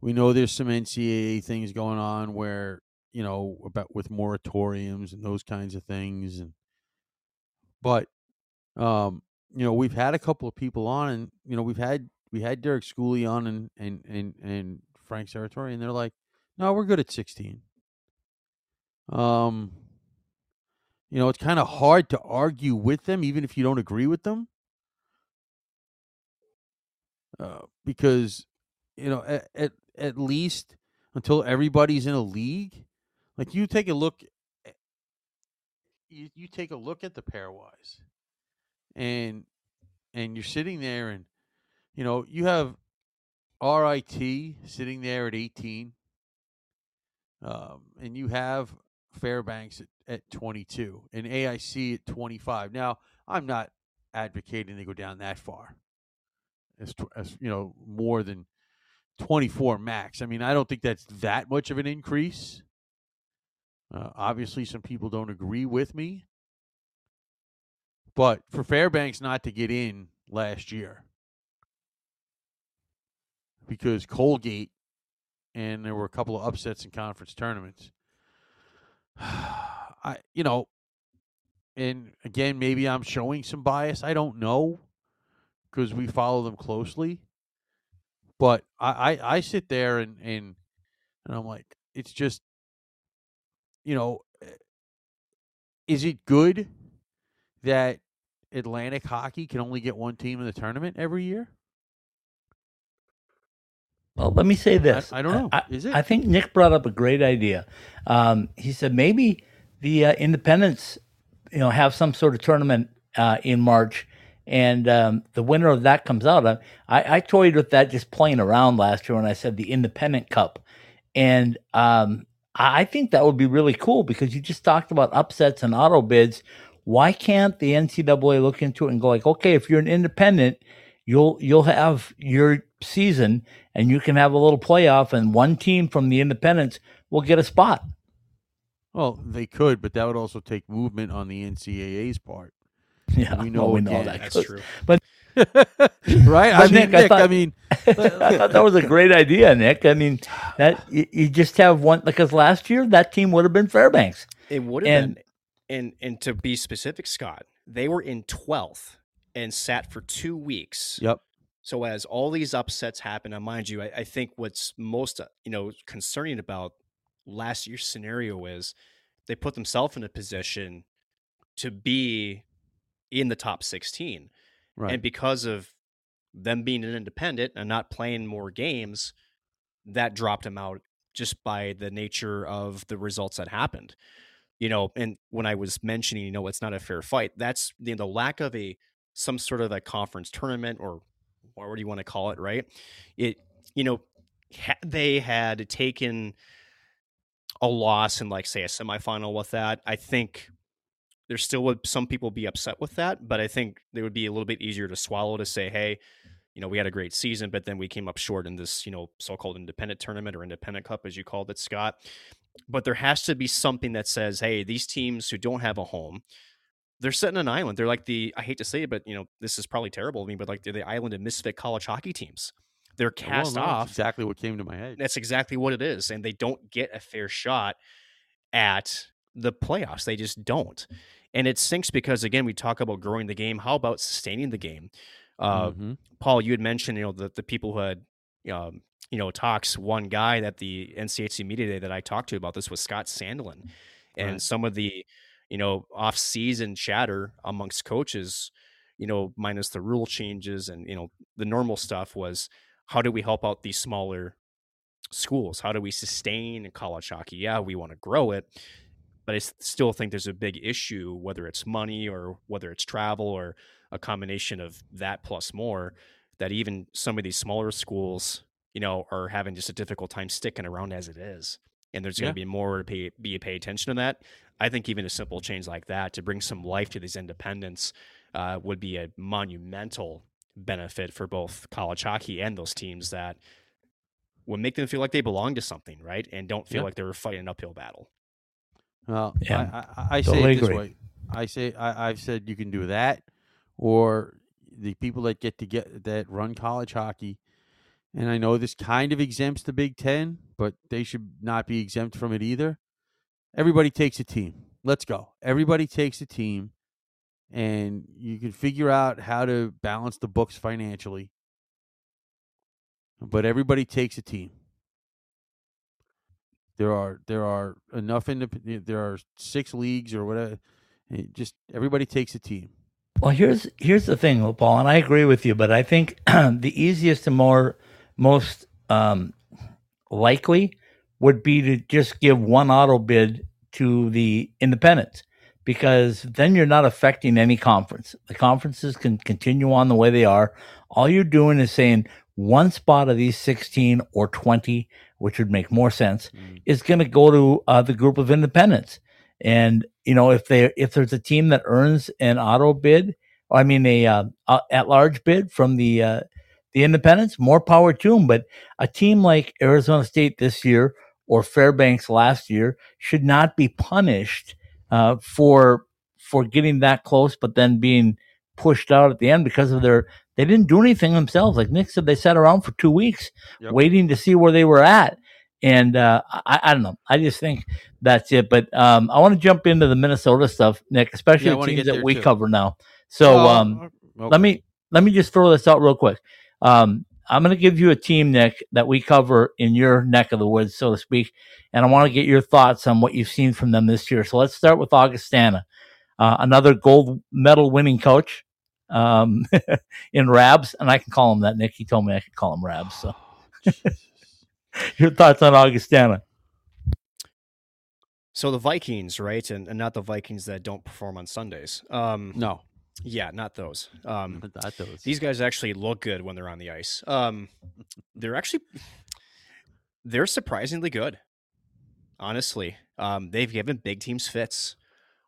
We know there's some NCAA things going on where you know about with moratoriums and those kinds of things and but um you know we've had a couple of people on and you know we've had we had Derek Schooley on and and and, and Frank Serratore and they're like no we're good at 16 um you know, it's kind of hard to argue with them, even if you don't agree with them, uh, because you know, at, at at least until everybody's in a league, like you take a look, you you take a look at the pairwise, and and you're sitting there, and you know, you have RIT sitting there at 18. Um, and you have Fairbanks at, at 22 and AIC at 25. Now, I'm not advocating they go down that far. As, as you know, more than 24 max. I mean, I don't think that's that much of an increase. Uh, obviously, some people don't agree with me. But for Fairbanks not to get in last year, because Colgate and there were a couple of upsets in conference tournaments. (sighs) I you know, and again maybe I'm showing some bias. I don't know because we follow them closely. But I, I, I sit there and, and and I'm like, it's just you know, eh, is it good that Atlantic hockey can only get one team in the tournament every year? Well, let me say this. I, I don't know. I, Is it? I think Nick brought up a great idea. Um, he said maybe the uh, independents, you know, have some sort of tournament uh, in March, and um, the winner of that comes out. I, I toyed with that just playing around last year when I said the Independent Cup, and um, I think that would be really cool because you just talked about upsets and auto bids. Why can't the NCAA look into it and go like, okay, if you're an independent, you'll you'll have your season and you can have a little playoff and one team from the independents will get a spot. Well, they could, but that would also take movement on the NCAA's part. Yeah, we know well, we know that. That's true. (laughs) right? I But mean, Nick, I Nick, I, thought- mean, (laughs) I thought that was a great idea, Nick. I mean, that you, you just have one because last year that team would have been Fairbanks. It would have And- been. And and to be specific, Scott, they were in twelfth and sat for two weeks. yep. So as all these upsets happen, and mind you, I, I think what's most uh, you know concerning about last year's scenario is they put themselves in a position to be in the top 16 Right. and because of them being an independent and not playing more games that dropped them out just by the nature of the results that happened you know and when i was mentioning you know it's not a fair fight that's the, the lack of a some sort of a conference tournament or whatever you want to call it right? It you know had they had taken a loss in like say a semifinal with that. I think there still would some people be upset with that but i think it would be a little bit easier to swallow to say hey you know we had a great season but then we came up short in this you know so-called independent tournament or independent cup as you called it scott. But there has to be something that says hey these teams who don't have a home they're setting an island they're like the i hate to say it but you know this is probably terrible of me but like they're the island of misfit college hockey teams they're Well, cast no, that's off exactly what came to my head. that's exactly what it is and they don't get a fair shot at the playoffs they just don't and it sinks because again we talk about growing the game how about sustaining the game uh, Mhm. paul you had mentioned you know the, the people who had um, you know talks one guy that the nchc media day that i talked to about this was scott sandelin and Right. some of the you know off-season chatter amongst coaches you know minus the rule changes and you know the normal stuff was how do we help out these smaller schools? How do we sustain college hockey? Yeah we want to grow it but I still think there's a big issue whether it's money or whether it's travel or a combination of that plus more that even some of these smaller schools you know are having just a difficult time sticking around as it is and there's going Yeah. to be more to pay, be pay attention to that i think even a simple change like that to bring some life to these independents uh, would be a monumental benefit for both college hockey and those teams that would make them feel like they belong to something right and don't feel Yeah. like they're fighting an uphill battle Well, Yeah, I, I, I say totally it this agree. way. I say I, I've said you can do that, or the people that get to get that run college hockey. And I know this kind of exempts the Big Ten, but they should not be exempt from it either. Everybody takes a team. Let's go. Everybody takes a team, and you can figure out how to balance the books financially. But everybody takes a team. There are there are enough independent. There are six leagues or whatever, eh, just everybody takes a team. Well, here's here's the thing, Paul, and I agree with you, but I think (clears throat) the easiest and more most um, likely would be to just give one auto bid to the independents because then you're not affecting any conference. The conferences can continue on the way they are. All you're doing is saying one spot of these 16 or 20, which would make more sense, mm. is going to go to uh, the group of independents. And you know, if they if there's a team that earns an auto bid, I mean a uh, at large bid from the uh, the independents, more power to them. But a team like Arizona State this year or Fairbanks last year should not be punished uh, for for getting that close, but then being pushed out at the end because of their they didn't do anything themselves. Like Nick said, they sat around for two weeks yep. waiting to see where they were at. And uh, I, I, don't know. I just think that's it. But um, I want to jump into the Minnesota stuff, Nick, especially yeah, the teams that we too. cover now. So um, okay. let me let me just throw this out real quick. Um, I'm going to give you a team, Nick, that we cover in your neck of the woods, so to speak, and I want to get your thoughts on what you've seen from them this year. So let's start with Augustana, uh, another gold medal winning coach um, (laughs) in Rabs, and I can call him that. Nick, he told me I could call him Rabs. So, (sighs) (laughs) your thoughts on Augustana? So the Vikings, right, and, and not the Vikings that don't perform on Sundays. Um, no, yeah, not those. Um, not those. These guys actually look good when they're on the ice. Um, they're actually they're surprisingly good. Honestly, um, they've given big teams fits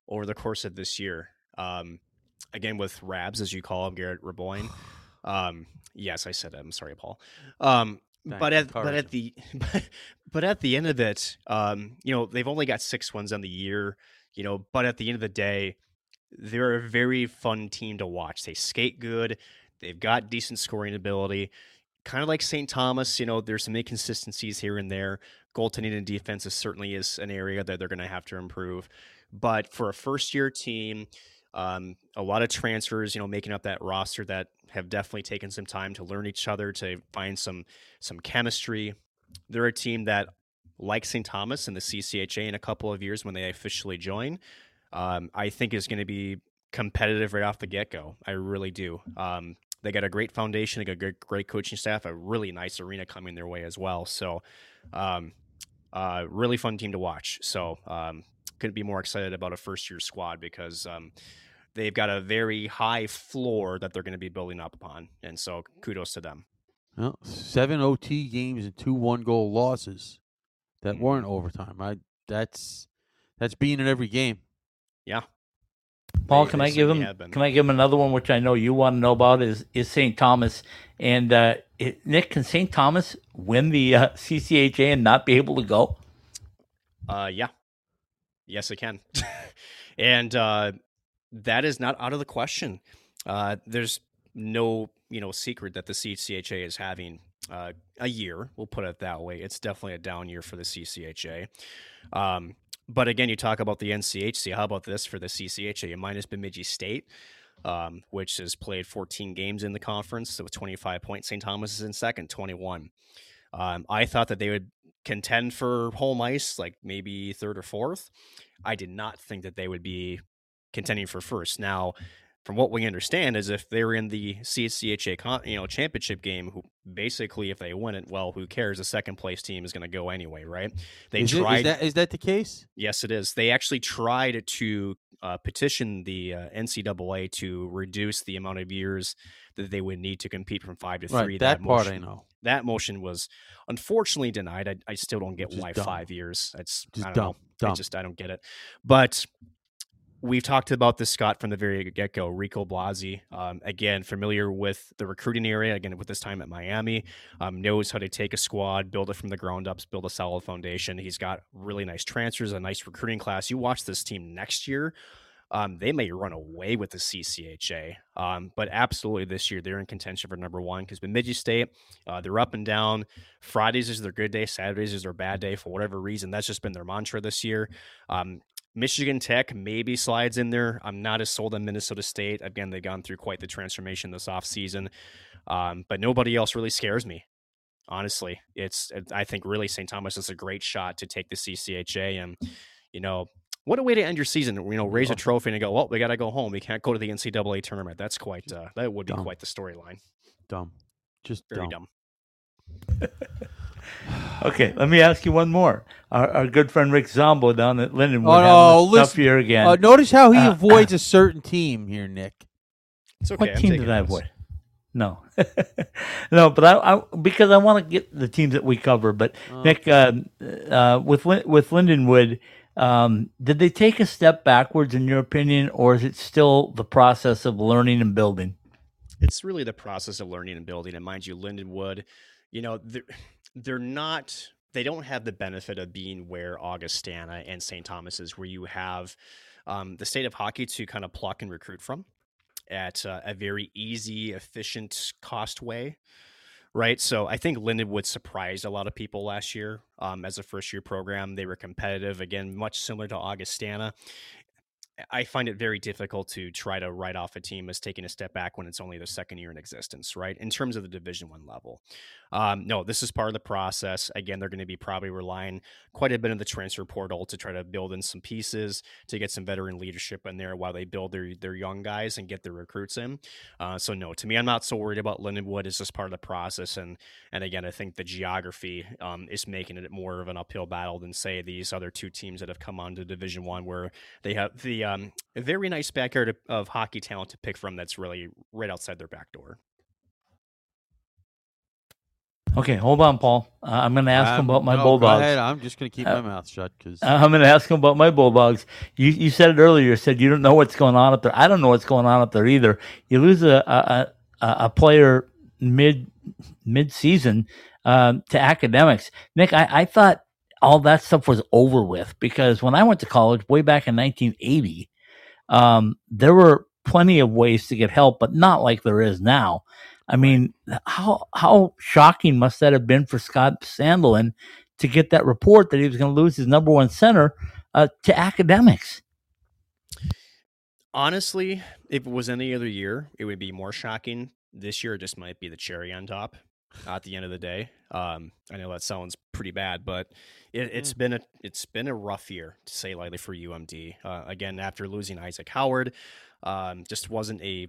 over the course of this year. Um, again, with Rabs as you call him, Garrett Raboin. (sighs) Um, yes, I said it. I'm sorry, Paul. Um, but at but at the (laughs) but, but at the end of it, um, you know, they've only got six wins on the year. You know, but at the end of the day, they're a very fun team to watch. They skate good. They've got decent scoring ability. Kind of like St. Thomas, you know, there's some inconsistencies here and there. Goaltending and defense is certainly is an area that they're going to have to improve. But for a first year team, um, a lot of transfers, you know, making up that roster that have definitely taken some time to learn each other, to find some some chemistry. They're a team that, like St. Thomas and the CCHA in a couple of years when they officially join, um, I think is going to be competitive right off the get go. I really do. Um, they got a great foundation, they got a great, great coaching staff, a really nice arena coming their way as well. So, um, uh, really fun team to watch. So, um, couldn't be more excited about a first year squad because um, they've got a very high floor that they're going to be building up upon. And so, kudos to them. Well, seven OT games and two one goal losses that mm-hmm. weren't overtime. I that's that's being in every game. Yeah. Paul, can I give him? Can I give him another one, which I know you want to know about? Is is St. Thomas and uh, it, Nick? Can St. Thomas win the uh, (laughs) CCHA and not be able to go? Uh, yeah, yes, it can, (laughs) and uh, that is not out of the question. Uh, there's no you know secret that the CCHA is having uh, a year. We'll put it that way. It's definitely a down year for the CCHA. Um, but again, you talk about the NCHC. How about this for the CCHA? Minus Bemidji State, um, which has played 14 games in the conference with 25 points. St. Thomas is in second, 21. Um, I thought that they would contend for home ice, like maybe third or fourth. I did not think that they would be contending for first. Now, from what we understand, is if they're in the CCHA you know championship game, who basically if they win it, well, who cares? The second place team is going to go anyway, right? They is tried. It, is, that, is that the case? Yes, it is. They actually tried to uh, petition the uh, NCAA to reduce the amount of years that they would need to compete from five to right, three. That, that part motion, I know. That motion was unfortunately denied. I, I still don't get just why dumb. five years. It's just I don't dumb. know. Dumb. I just I don't get it. But we've talked about this Scott from the very get go. Rico Blasi, um, again, familiar with the recruiting area, again, with this time at Miami, um, knows how to take a squad, build it from the ground ups, build a solid foundation. He's got really nice transfers, a nice recruiting class. You watch this team next year. Um, they may run away with the CCHA, um, but absolutely this year they're in contention for number one because Bemidji State, uh, they're up and down. Fridays is their good day, Saturdays is their bad day for whatever reason. That's just been their mantra this year. Michigan Tech maybe slides in there. I'm not as sold on Minnesota State. Again, they've gone through quite the transformation this offseason. Um, but nobody else really scares me. Honestly, it's I think really St. Thomas is a great shot to take the CCHA, and you know what a way to end your season. You know, raise a trophy and go, well, we got to go home. We can't go to the NCAA tournament. That's quite, uh, that would be Dumb. quite the storyline. Dumb. Just Very dumb. dumb. (laughs) (sighs) Okay, let me ask you one more. Our, our good friend Rick Zombo down at Lindenwood Oh, no, a tough listen. year again. Uh, notice how he Uh, avoids a certain team here, Nick. It's okay. what I'm team taking did I avoid? No, (laughs) no, but I, I because I want to get the teams that we cover. But Oh. Nick, uh, uh, with with Lindenwood, um, did they take a step backwards in your opinion, or is it still the process of learning and building? it's really the process of learning and building. And mind you, Lindenwood, you know, they're, they're not, they don't have the benefit of being where Augustana and St. Thomas is, where you have um, the state of hockey to kind of pluck and recruit from at uh, a very easy, efficient cost way. Right. So I think Lindenwood surprised a lot of people last year um, as a first year program. They were competitive, again, much similar to Augustana. I find it very difficult to try to write off a team as taking a step back when it's only their second year in existence, right? In terms of the Division One level, um, no, this is part of the process. Again, they're going to be probably relying quite a bit on the transfer portal to try to build in some pieces to get some veteran leadership in there while they build their their young guys and get their recruits in. Uh, so no, to me, I'm not so worried about Lindenwood. It's just part of the process, and and again, I think the geography um, is making it more of an uphill battle than say these other two teams that have come on to Division One, where they have the um, a very nice backyard of, of hockey talent to pick from. That's really right outside their back door. Okay, hold on, Paul. Uh, I'm going to ask him Um, about my no, Go Bulldogs. ahead. I'm just going to keep Uh, my mouth shut because (laughs) I'm going to ask him about my Bulldogs. You you said it earlier. You said you don't know what's going on up there. I don't know what's going on up there either. You lose a a, a, a player mid mid season um, to academics. Nick, I, I thought all that stuff was over with because when I went to college way back in 1980, um, there were plenty of ways to get help, but not like there is now. I mean, how how shocking must that have been for Scott Sandelin to get that report that he was going to lose his number one center uh, to academics? Honestly, if it was any other year, it would be more shocking. This year, it just might be the cherry on top. At the end of the day, um, I know that sounds pretty bad, but it, it's been a it's been a rough year to say lightly for UMD. Uh, again, after losing Isaac Howard, um, just wasn't a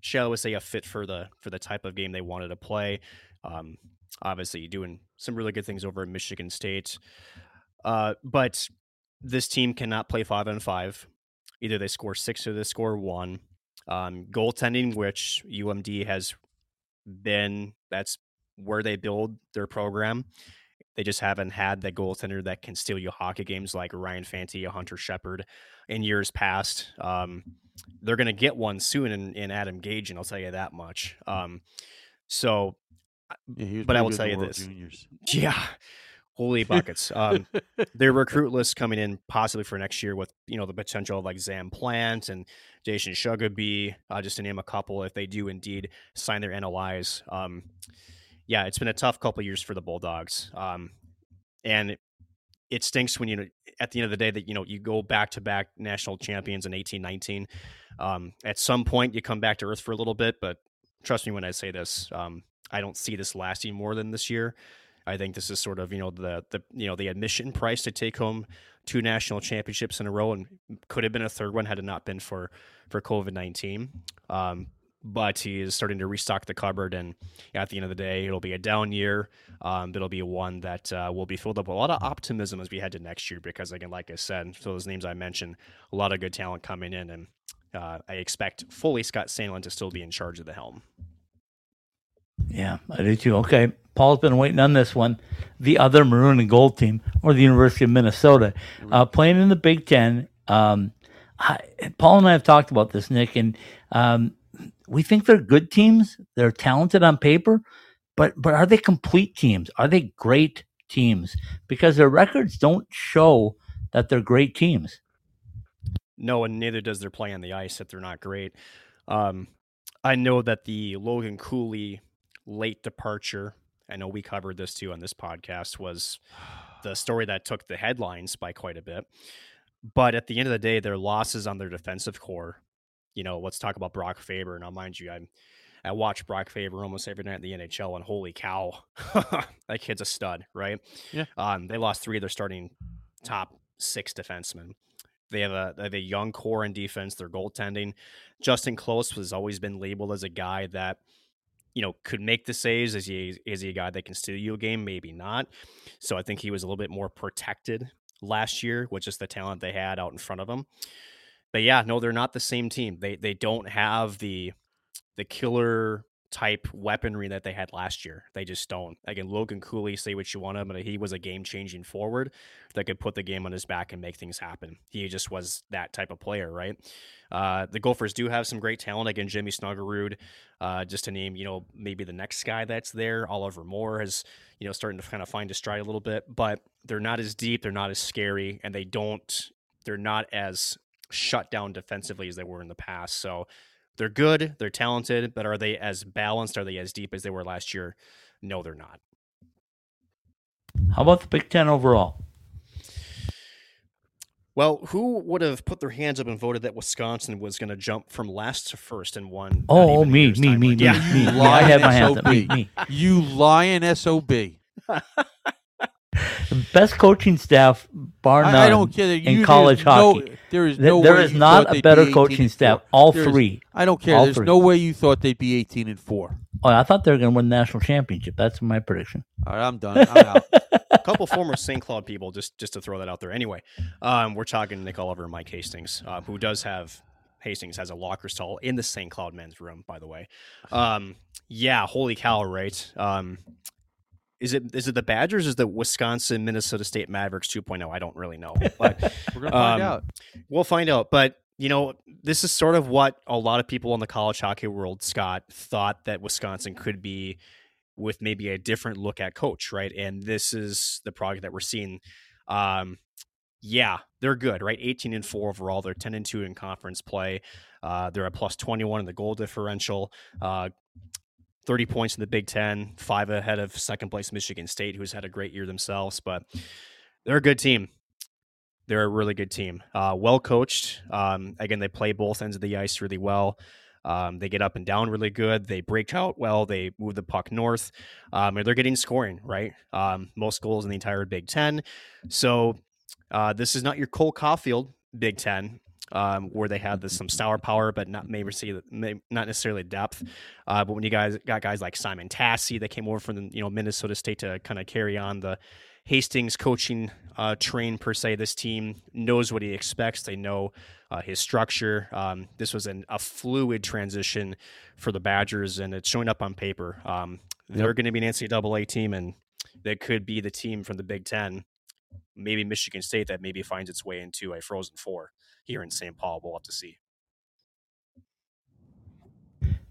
shall we say a fit for the for the type of game they wanted to play. Um, obviously, doing some really good things over at Michigan State, uh, but this team cannot play five on five. Either they score six or they score one. Um, goaltending, which UMD has been, that's where they build their program. They just haven't had that goaltender that can steal you hockey games like Ryan Fanti, a Hunter Shepard in years past. Um, they're going to get one soon in, in Adam Gage, and I'll tell you that much. Um, so, yeah, but I will tell you this. Juniors. (laughs) yeah, holy buckets. Um, their (laughs) recruit list coming in possibly for next year with you know the potential of like Zam Plante and Jayson Shaugabay, uh, just to name a couple, if they do indeed sign their NOIs. Um, yeah, it's been a tough couple years for the Bulldogs, um, and it, it stinks when you know at the end of the day that you know you go back to back national champions in eighteen nineteen. Um, at some point, you come back to earth for a little bit, but trust me when I say this, um, I don't see this lasting more than this year. I think this is sort of you know the the you know the admission price to take home two national championships in a row, and could have been a third one had it not been for for COVID nineteen. Um, but he is starting to restock the cupboard, and at the end of the day, it'll be a down year. Um, but it'll be one that uh, will be filled up with a lot of optimism as we head to next year, because again, like I said, for those names I mentioned, a lot of good talent coming in, and uh, I expect fully Scott Sandelin to still be in charge of the helm. Yeah, I do too. Okay. Paul's been waiting on this one. The other maroon and gold team, or the University of Minnesota, uh, playing in the Big Ten. Um, I, Paul and I have talked about this, Nick, and um, we think they're good teams. They're talented on paper, but but are they complete teams? Are they great teams? Because their records don't show that they're great teams. No, and neither does their play on the ice that they're not great. Um, I know that the Logan Cooley late departure, I know we covered this too on this podcast, was the story that took the headlines by quite a bit. But at the end of the day, their losses on their defensive core, you know, let's talk about Brock Faber. Now, mind you, I'm I watch Brock Faber almost every night in the NHL, and holy cow, (laughs) that kid's a stud, right? Yeah. Um, they lost three of their starting top six defensemen. They have a, they have a young core in defense. Their goaltending. Justen Close has always been labeled as a guy that you know, could make the saves. Is he is he a guy that can steal you a game? Maybe not. So I think he was a little bit more protected last year with just the talent they had out in front of him. But yeah, no, they're not the same team. They they don't have the the killer type weaponry that they had last year. They just don't. Again, Logan Cooley, say what you want him, but he was a game changing forward that could put the game on his back and make things happen. He just was that type of player, right? Uh, the Gophers do have some great talent. Again, Jimmy Snuggerud, uh, just to name, you know, maybe the next guy that's there. Oliver Moore is, you know, starting to kind of find his stride a little bit, but they're not as deep, they're not as scary, and they don't, they're not as shut down defensively as they were in the past. So they're good, they're talented, but are they as balanced? Are they as deep as they were last year? No, they're not. How about the Big Ten overall? Well, who would have put their hands up and voted that Wisconsin was going to jump from last to first and one? Oh, me, me, me, me, Yeah. me, me. Lion I had my hands up. Me, me. You lion sob. (laughs) The best coaching staff, bar none. I, I don't care. that in college there's no- hockey. there is no there way is you not a better be coaching staff. All There's- three. I don't care. All There's three. no way you thought they'd be 18 and four. Oh, I thought they were going to win the national championship. That's my prediction. All right, I'm done. I'm out. a (laughs) couple former St. Cloud people, just just to throw that out there. Anyway, um, we're talking Nick Oliver and Mike Hastings, uh, who does have Hastings has a locker stall in the St. Cloud men's room, by the way. Um, yeah, holy cow, right? Um, is it is it the Badgers? Is the Wisconsin Minnesota State Mavericks 2.0? I don't really know, (laughs) but We're gonna find Um, out. We'll find out. But, you know, this is sort of what a lot of people in the college hockey world, Scott, thought that Wisconsin could be with maybe a different look at coach, right? And this is the product that we're seeing. Um, yeah, they're good, right? 18 and 4 overall. They're 10 and 2 in conference play. Uh, they're at plus 21 in the goal differential. Uh, 30 points in the Big Ten, five ahead of second place Michigan State, who's had a great year themselves. But they're a good team they're a really good team. Uh, well coached. Um, again, they play both ends of the ice really well. Um, they get up and down really good. They break out well. They move the puck north. Um, and they're getting scoring, right? Um, most goals in the entire Big Ten. So uh, this is not your Cole Caufield Big Ten. Um, where they had this, some star power, but not maybe see not necessarily depth. Uh, but when you guys got guys like Simon Tassy that came over from you know Minnesota State to kind of carry on the Hastings coaching uh, train per se. This team knows what he expects. They know uh, his structure. Um, this was an, a fluid transition for the Badgers, and it's showing up on paper. Um, They're going to be an NCAA team, and they could be the team from the Big Ten, maybe Michigan State, that maybe finds its way into a Frozen Four here in St. Paul. We'll have to see.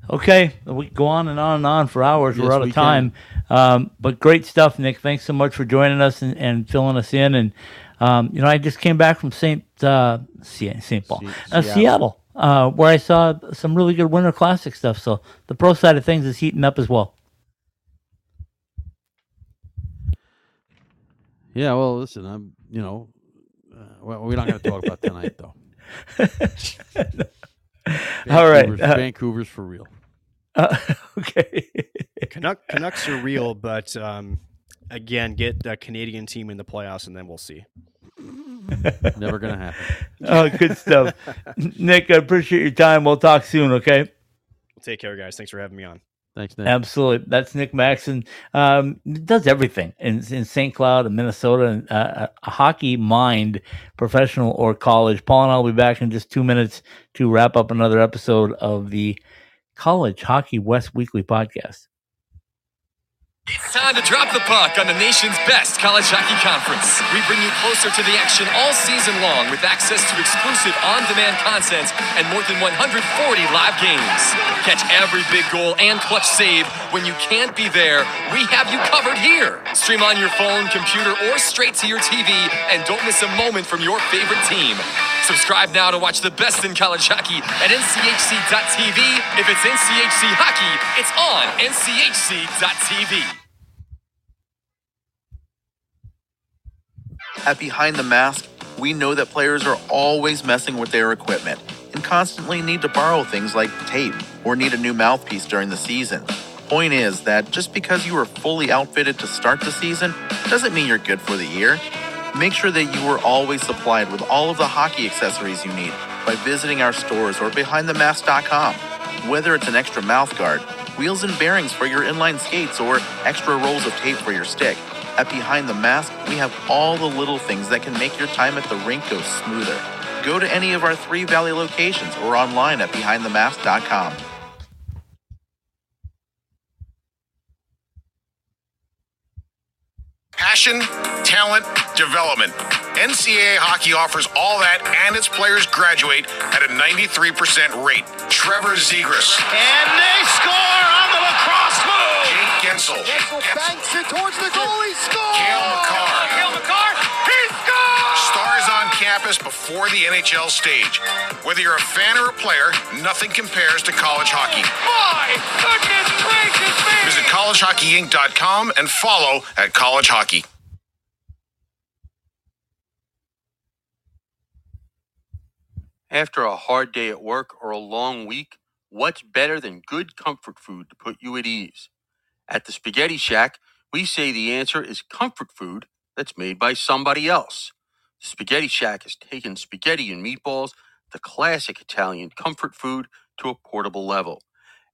Okay, we go on and on and on for hours. Yes, We're out we of time, um, but great stuff, Nick. Thanks so much for joining us and, and filling us in. And um, you know, I just came back from Saint uh, Se- Saint Paul, Se- uh, Seattle. Seattle, uh, where I saw some really good Winter Classic stuff. So the pro side of things is heating up as well. Yeah, well, listen, I'm, you know, uh, well, we're not going to talk about tonight, though. All right. Vancouver's, Uh, Vancouver's for real. Uh, (laughs) okay. Canuck, Canucks are real, but um, again, get the Canadian team in the playoffs, and then we'll see. Never going to happen. (laughs) oh, good stuff, Nick. I appreciate your time. We'll talk soon. Okay. Take care, guys. Thanks for having me on. Thanks, Nick. Absolutely. That's Nick Maxson. Um, does everything in, in St. Cloud Minnesota and uh, a hockey mind, professional or college. Paul and I will be back in just two minutes to wrap up another episode of the College Hockey West Weekly podcast. It's time to drop the puck on the nation's best college hockey conference. We bring you closer to the action all season long with access to exclusive on-demand content and more than 140 live games. Catch every big goal and clutch save when you can't be there. We have you covered here. Stream on your phone, computer, or straight to your TV and don't miss a moment from your favorite team. Subscribe now to watch the best in college hockey at nchc.tv. If it's NCHC hockey, it's on nchc.tv. At Behind the Mask, we know that players are always messing with their equipment and constantly need to borrow things like tape or need a new mouthpiece during the season. Point is that just because you are fully outfitted to start the season doesn't mean you're good for the year. Make sure that you are always supplied with all of the hockey accessories you need by visiting our stores or behindthemask.com. Whether it's an extra mouth guard, wheels and bearings for your inline skates, or extra rolls of tape for your stick, at Behind the Mask, we have all the little things that can make your time at the rink go smoother. Go to any of our three Valley locations or online at behindthemask.com. Passion, talent, development. NCAA hockey offers all that, and its players graduate at a 93% rate. Trevor Zegras. And they score on the lacrosse move. Jake Guentzel. Guentzel banks it towards the goal. He scores. Cale Makar. Campus before the NHL stage. Whether you're a fan or a player, nothing compares to college hockey. My goodness gracious me. Visit collegehockeyinc.com and follow at College Hockey. After a hard day at work or a long week, what's better than good comfort food to put you at ease? At the Spaghetti Shack, we say the answer is comfort food that's made by somebody else. Spaghetti Shack has taken spaghetti and meatballs, the classic Italian comfort food, to a portable level.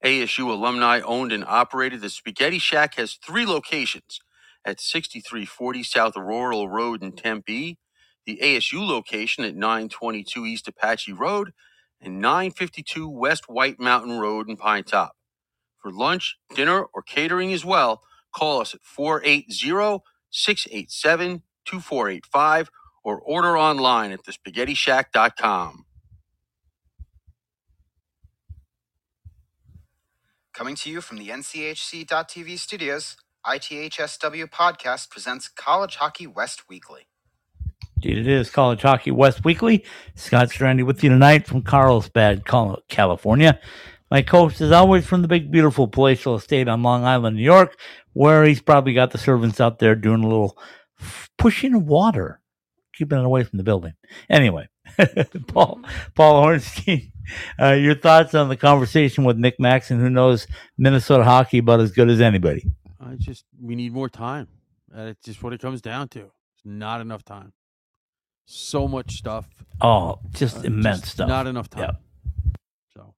ASU alumni owned and operated, the Spaghetti Shack has three locations at 6340 South Aurora Road in Tempe, the ASU location at 922 East Apache Road, and 952 West White Mountain Road in Pinetop. For lunch, dinner, or catering as well, call us at 480 687 2485 or order online at thespaghettishack.com. Coming to you from the NCHC.TV studios, ITHSW Podcast presents College Hockey West Weekly. Indeed, it is College Hockey West Weekly. Scott Strandy with you tonight from Carlsbad, California. My coach is always from the big, beautiful palatial estate on Long Island, New York, where he's probably got the servants out there doing a little f- pushing water, keeping it away from the building. Anyway, (laughs) Paul Paul Ornstein, uh, your thoughts on the conversation with Nick Maxson, who knows Minnesota hockey about as good as anybody? I just we need more time. That's just what it comes down to. It's not enough time. So much stuff. Oh, just uh, immense just stuff. Not enough time. Yep. So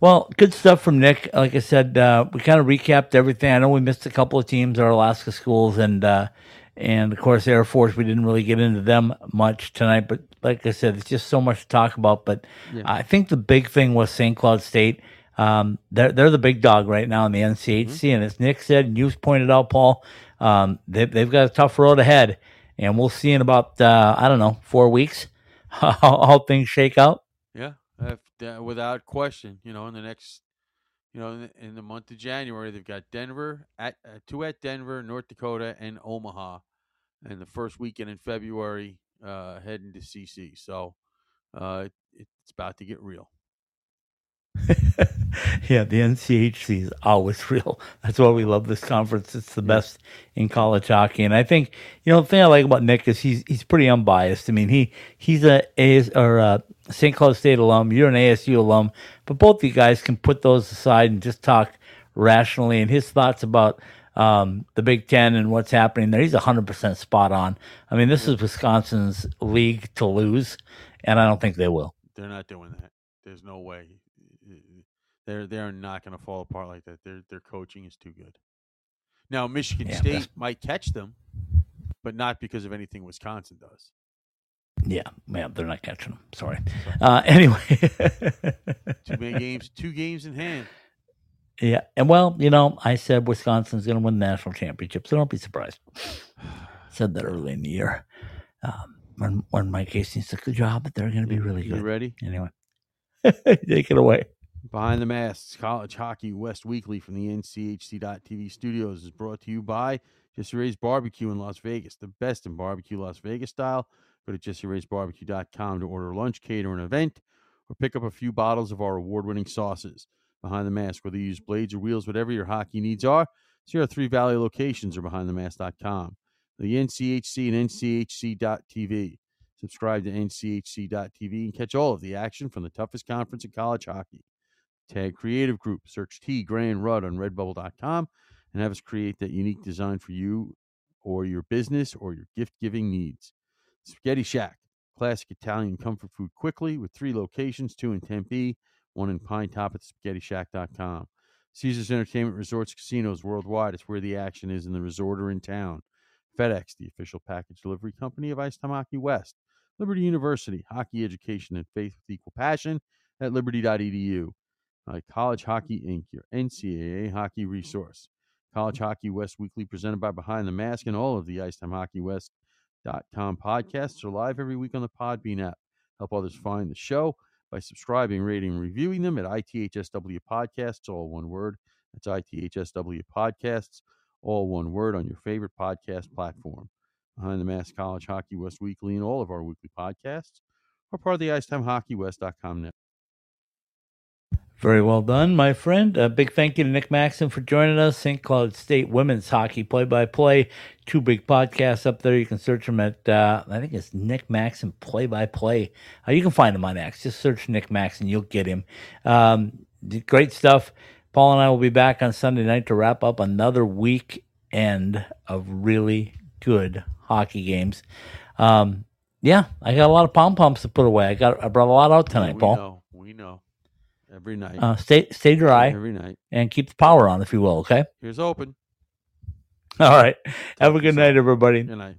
Well, good stuff from Nick. Like I said, uh, we kind of recapped everything. I know we missed a couple of teams, our Alaska schools, and uh, and of course Air Force. We didn't really get into them much tonight, but like I said, it's just so much to talk about. But Yeah. I think the big thing was St. Cloud State. Um, they're they're the big dog right now in the NCHC, Mm-hmm. and as Nick said, and you've pointed out, Paul, um, they, they've got a tough road ahead, and we'll see in about uh, I don't know four weeks (laughs) how, how things shake out. yeah, uh, without question. You know, in the next, you know, in the, month of January, they've got Denver at uh, two at Denver, North Dakota, and Omaha, and the first weekend in February, uh, heading to CC. So, uh, it, it's about to get real. (laughs) yeah, the NCHC is always (laughs) real. That's why we love this conference. It's the best in college hockey, and I think you know the thing I like about Nick is he's he's pretty unbiased. I mean he he's a AS or a St. Cloud State alum. You're an ASU alum, but both of you guys can put those aside and just talk rationally. And his thoughts about um, the Big Ten and what's happening there, he's hundred percent spot on. I mean, this is Wisconsin's league to lose, and I don't think they will. They're not doing that. There's no way. They're they're not going to fall apart like that. Their their coaching is too good. Now Michigan Yeah, State might catch them, but not because of anything Wisconsin does. Yeah, man, they're not catching them. Sorry. Uh, (laughs) anyway, Two big games, two games in hand. yeah, and well, you know, I said Wisconsin's going to win the national championship, so don't be surprised. (sighs) said that early in the year um, when when Mike Hastings took the job, but they're going to be really good. You ready? Anyway, (laughs) take it away. Behind the Masks, College Hockey West Weekly from the NCHC.TV studios is brought to you by Jesse Ray's Barbecue in Las Vegas, the best in barbecue Las Vegas style. Go to jesseraysbarbecue.com to order lunch, cater an event, or pick up a few bottles of our award winning sauces. Behind the Mask, whether you use blades or wheels, whatever your hockey needs are, see our three Valley locations or behindthemask.com. The NCHC and NCHC.TV. Subscribe to NCHC.TV and catch all of the action from the toughest conference in college hockey. Tag Creative Group. Search T Gray and Rudd on redbubble.com and have us create that unique design for you or your business or your gift giving needs. Spaghetti Shack, classic Italian comfort food quickly with three locations two in Tempe, one in Pinetop at spaghettishack.com. Caesars Entertainment Resorts Casinos worldwide. It's where the action is in the resort or in town. FedEx, the official package delivery company of Ice Hockey West. Liberty University, hockey education and faith with equal passion at liberty.edu. Uh, College Hockey Inc., your NCAA hockey resource. College Hockey West Weekly, presented by Behind the Mask, and all of the IcetimeHockeyWest.com podcasts are live every week on the Podbean app. Help others find the show by subscribing, rating, and reviewing them at ITHSW Podcasts, all one word. That's ITHSW Podcasts, all one word on your favorite podcast platform. Behind the Mask College Hockey West Weekly and all of our weekly podcasts are part of the IcetimeHockeyWest.com network. Very well done, my friend. A big thank you to Nick Maxson for joining us. St. Cloud State Women's Hockey Play by Play. Two big podcasts up there. You can search them at, uh, I think it's Nick Maxson Play by Play. Uh, you can find him on X. Just search Nick Maxson. You'll get him. Um, great stuff. Paul and I will be back on Sunday night to wrap up another weekend of really good hockey games. Um, yeah, I got a lot of pom poms to put away. I got I brought a lot out tonight, we Paul. know, we know. Every night. Uh, stay stay dry Every night. and keep the power on, if you will. Okay. Here's open. All right. Have a good night, everybody. Good night.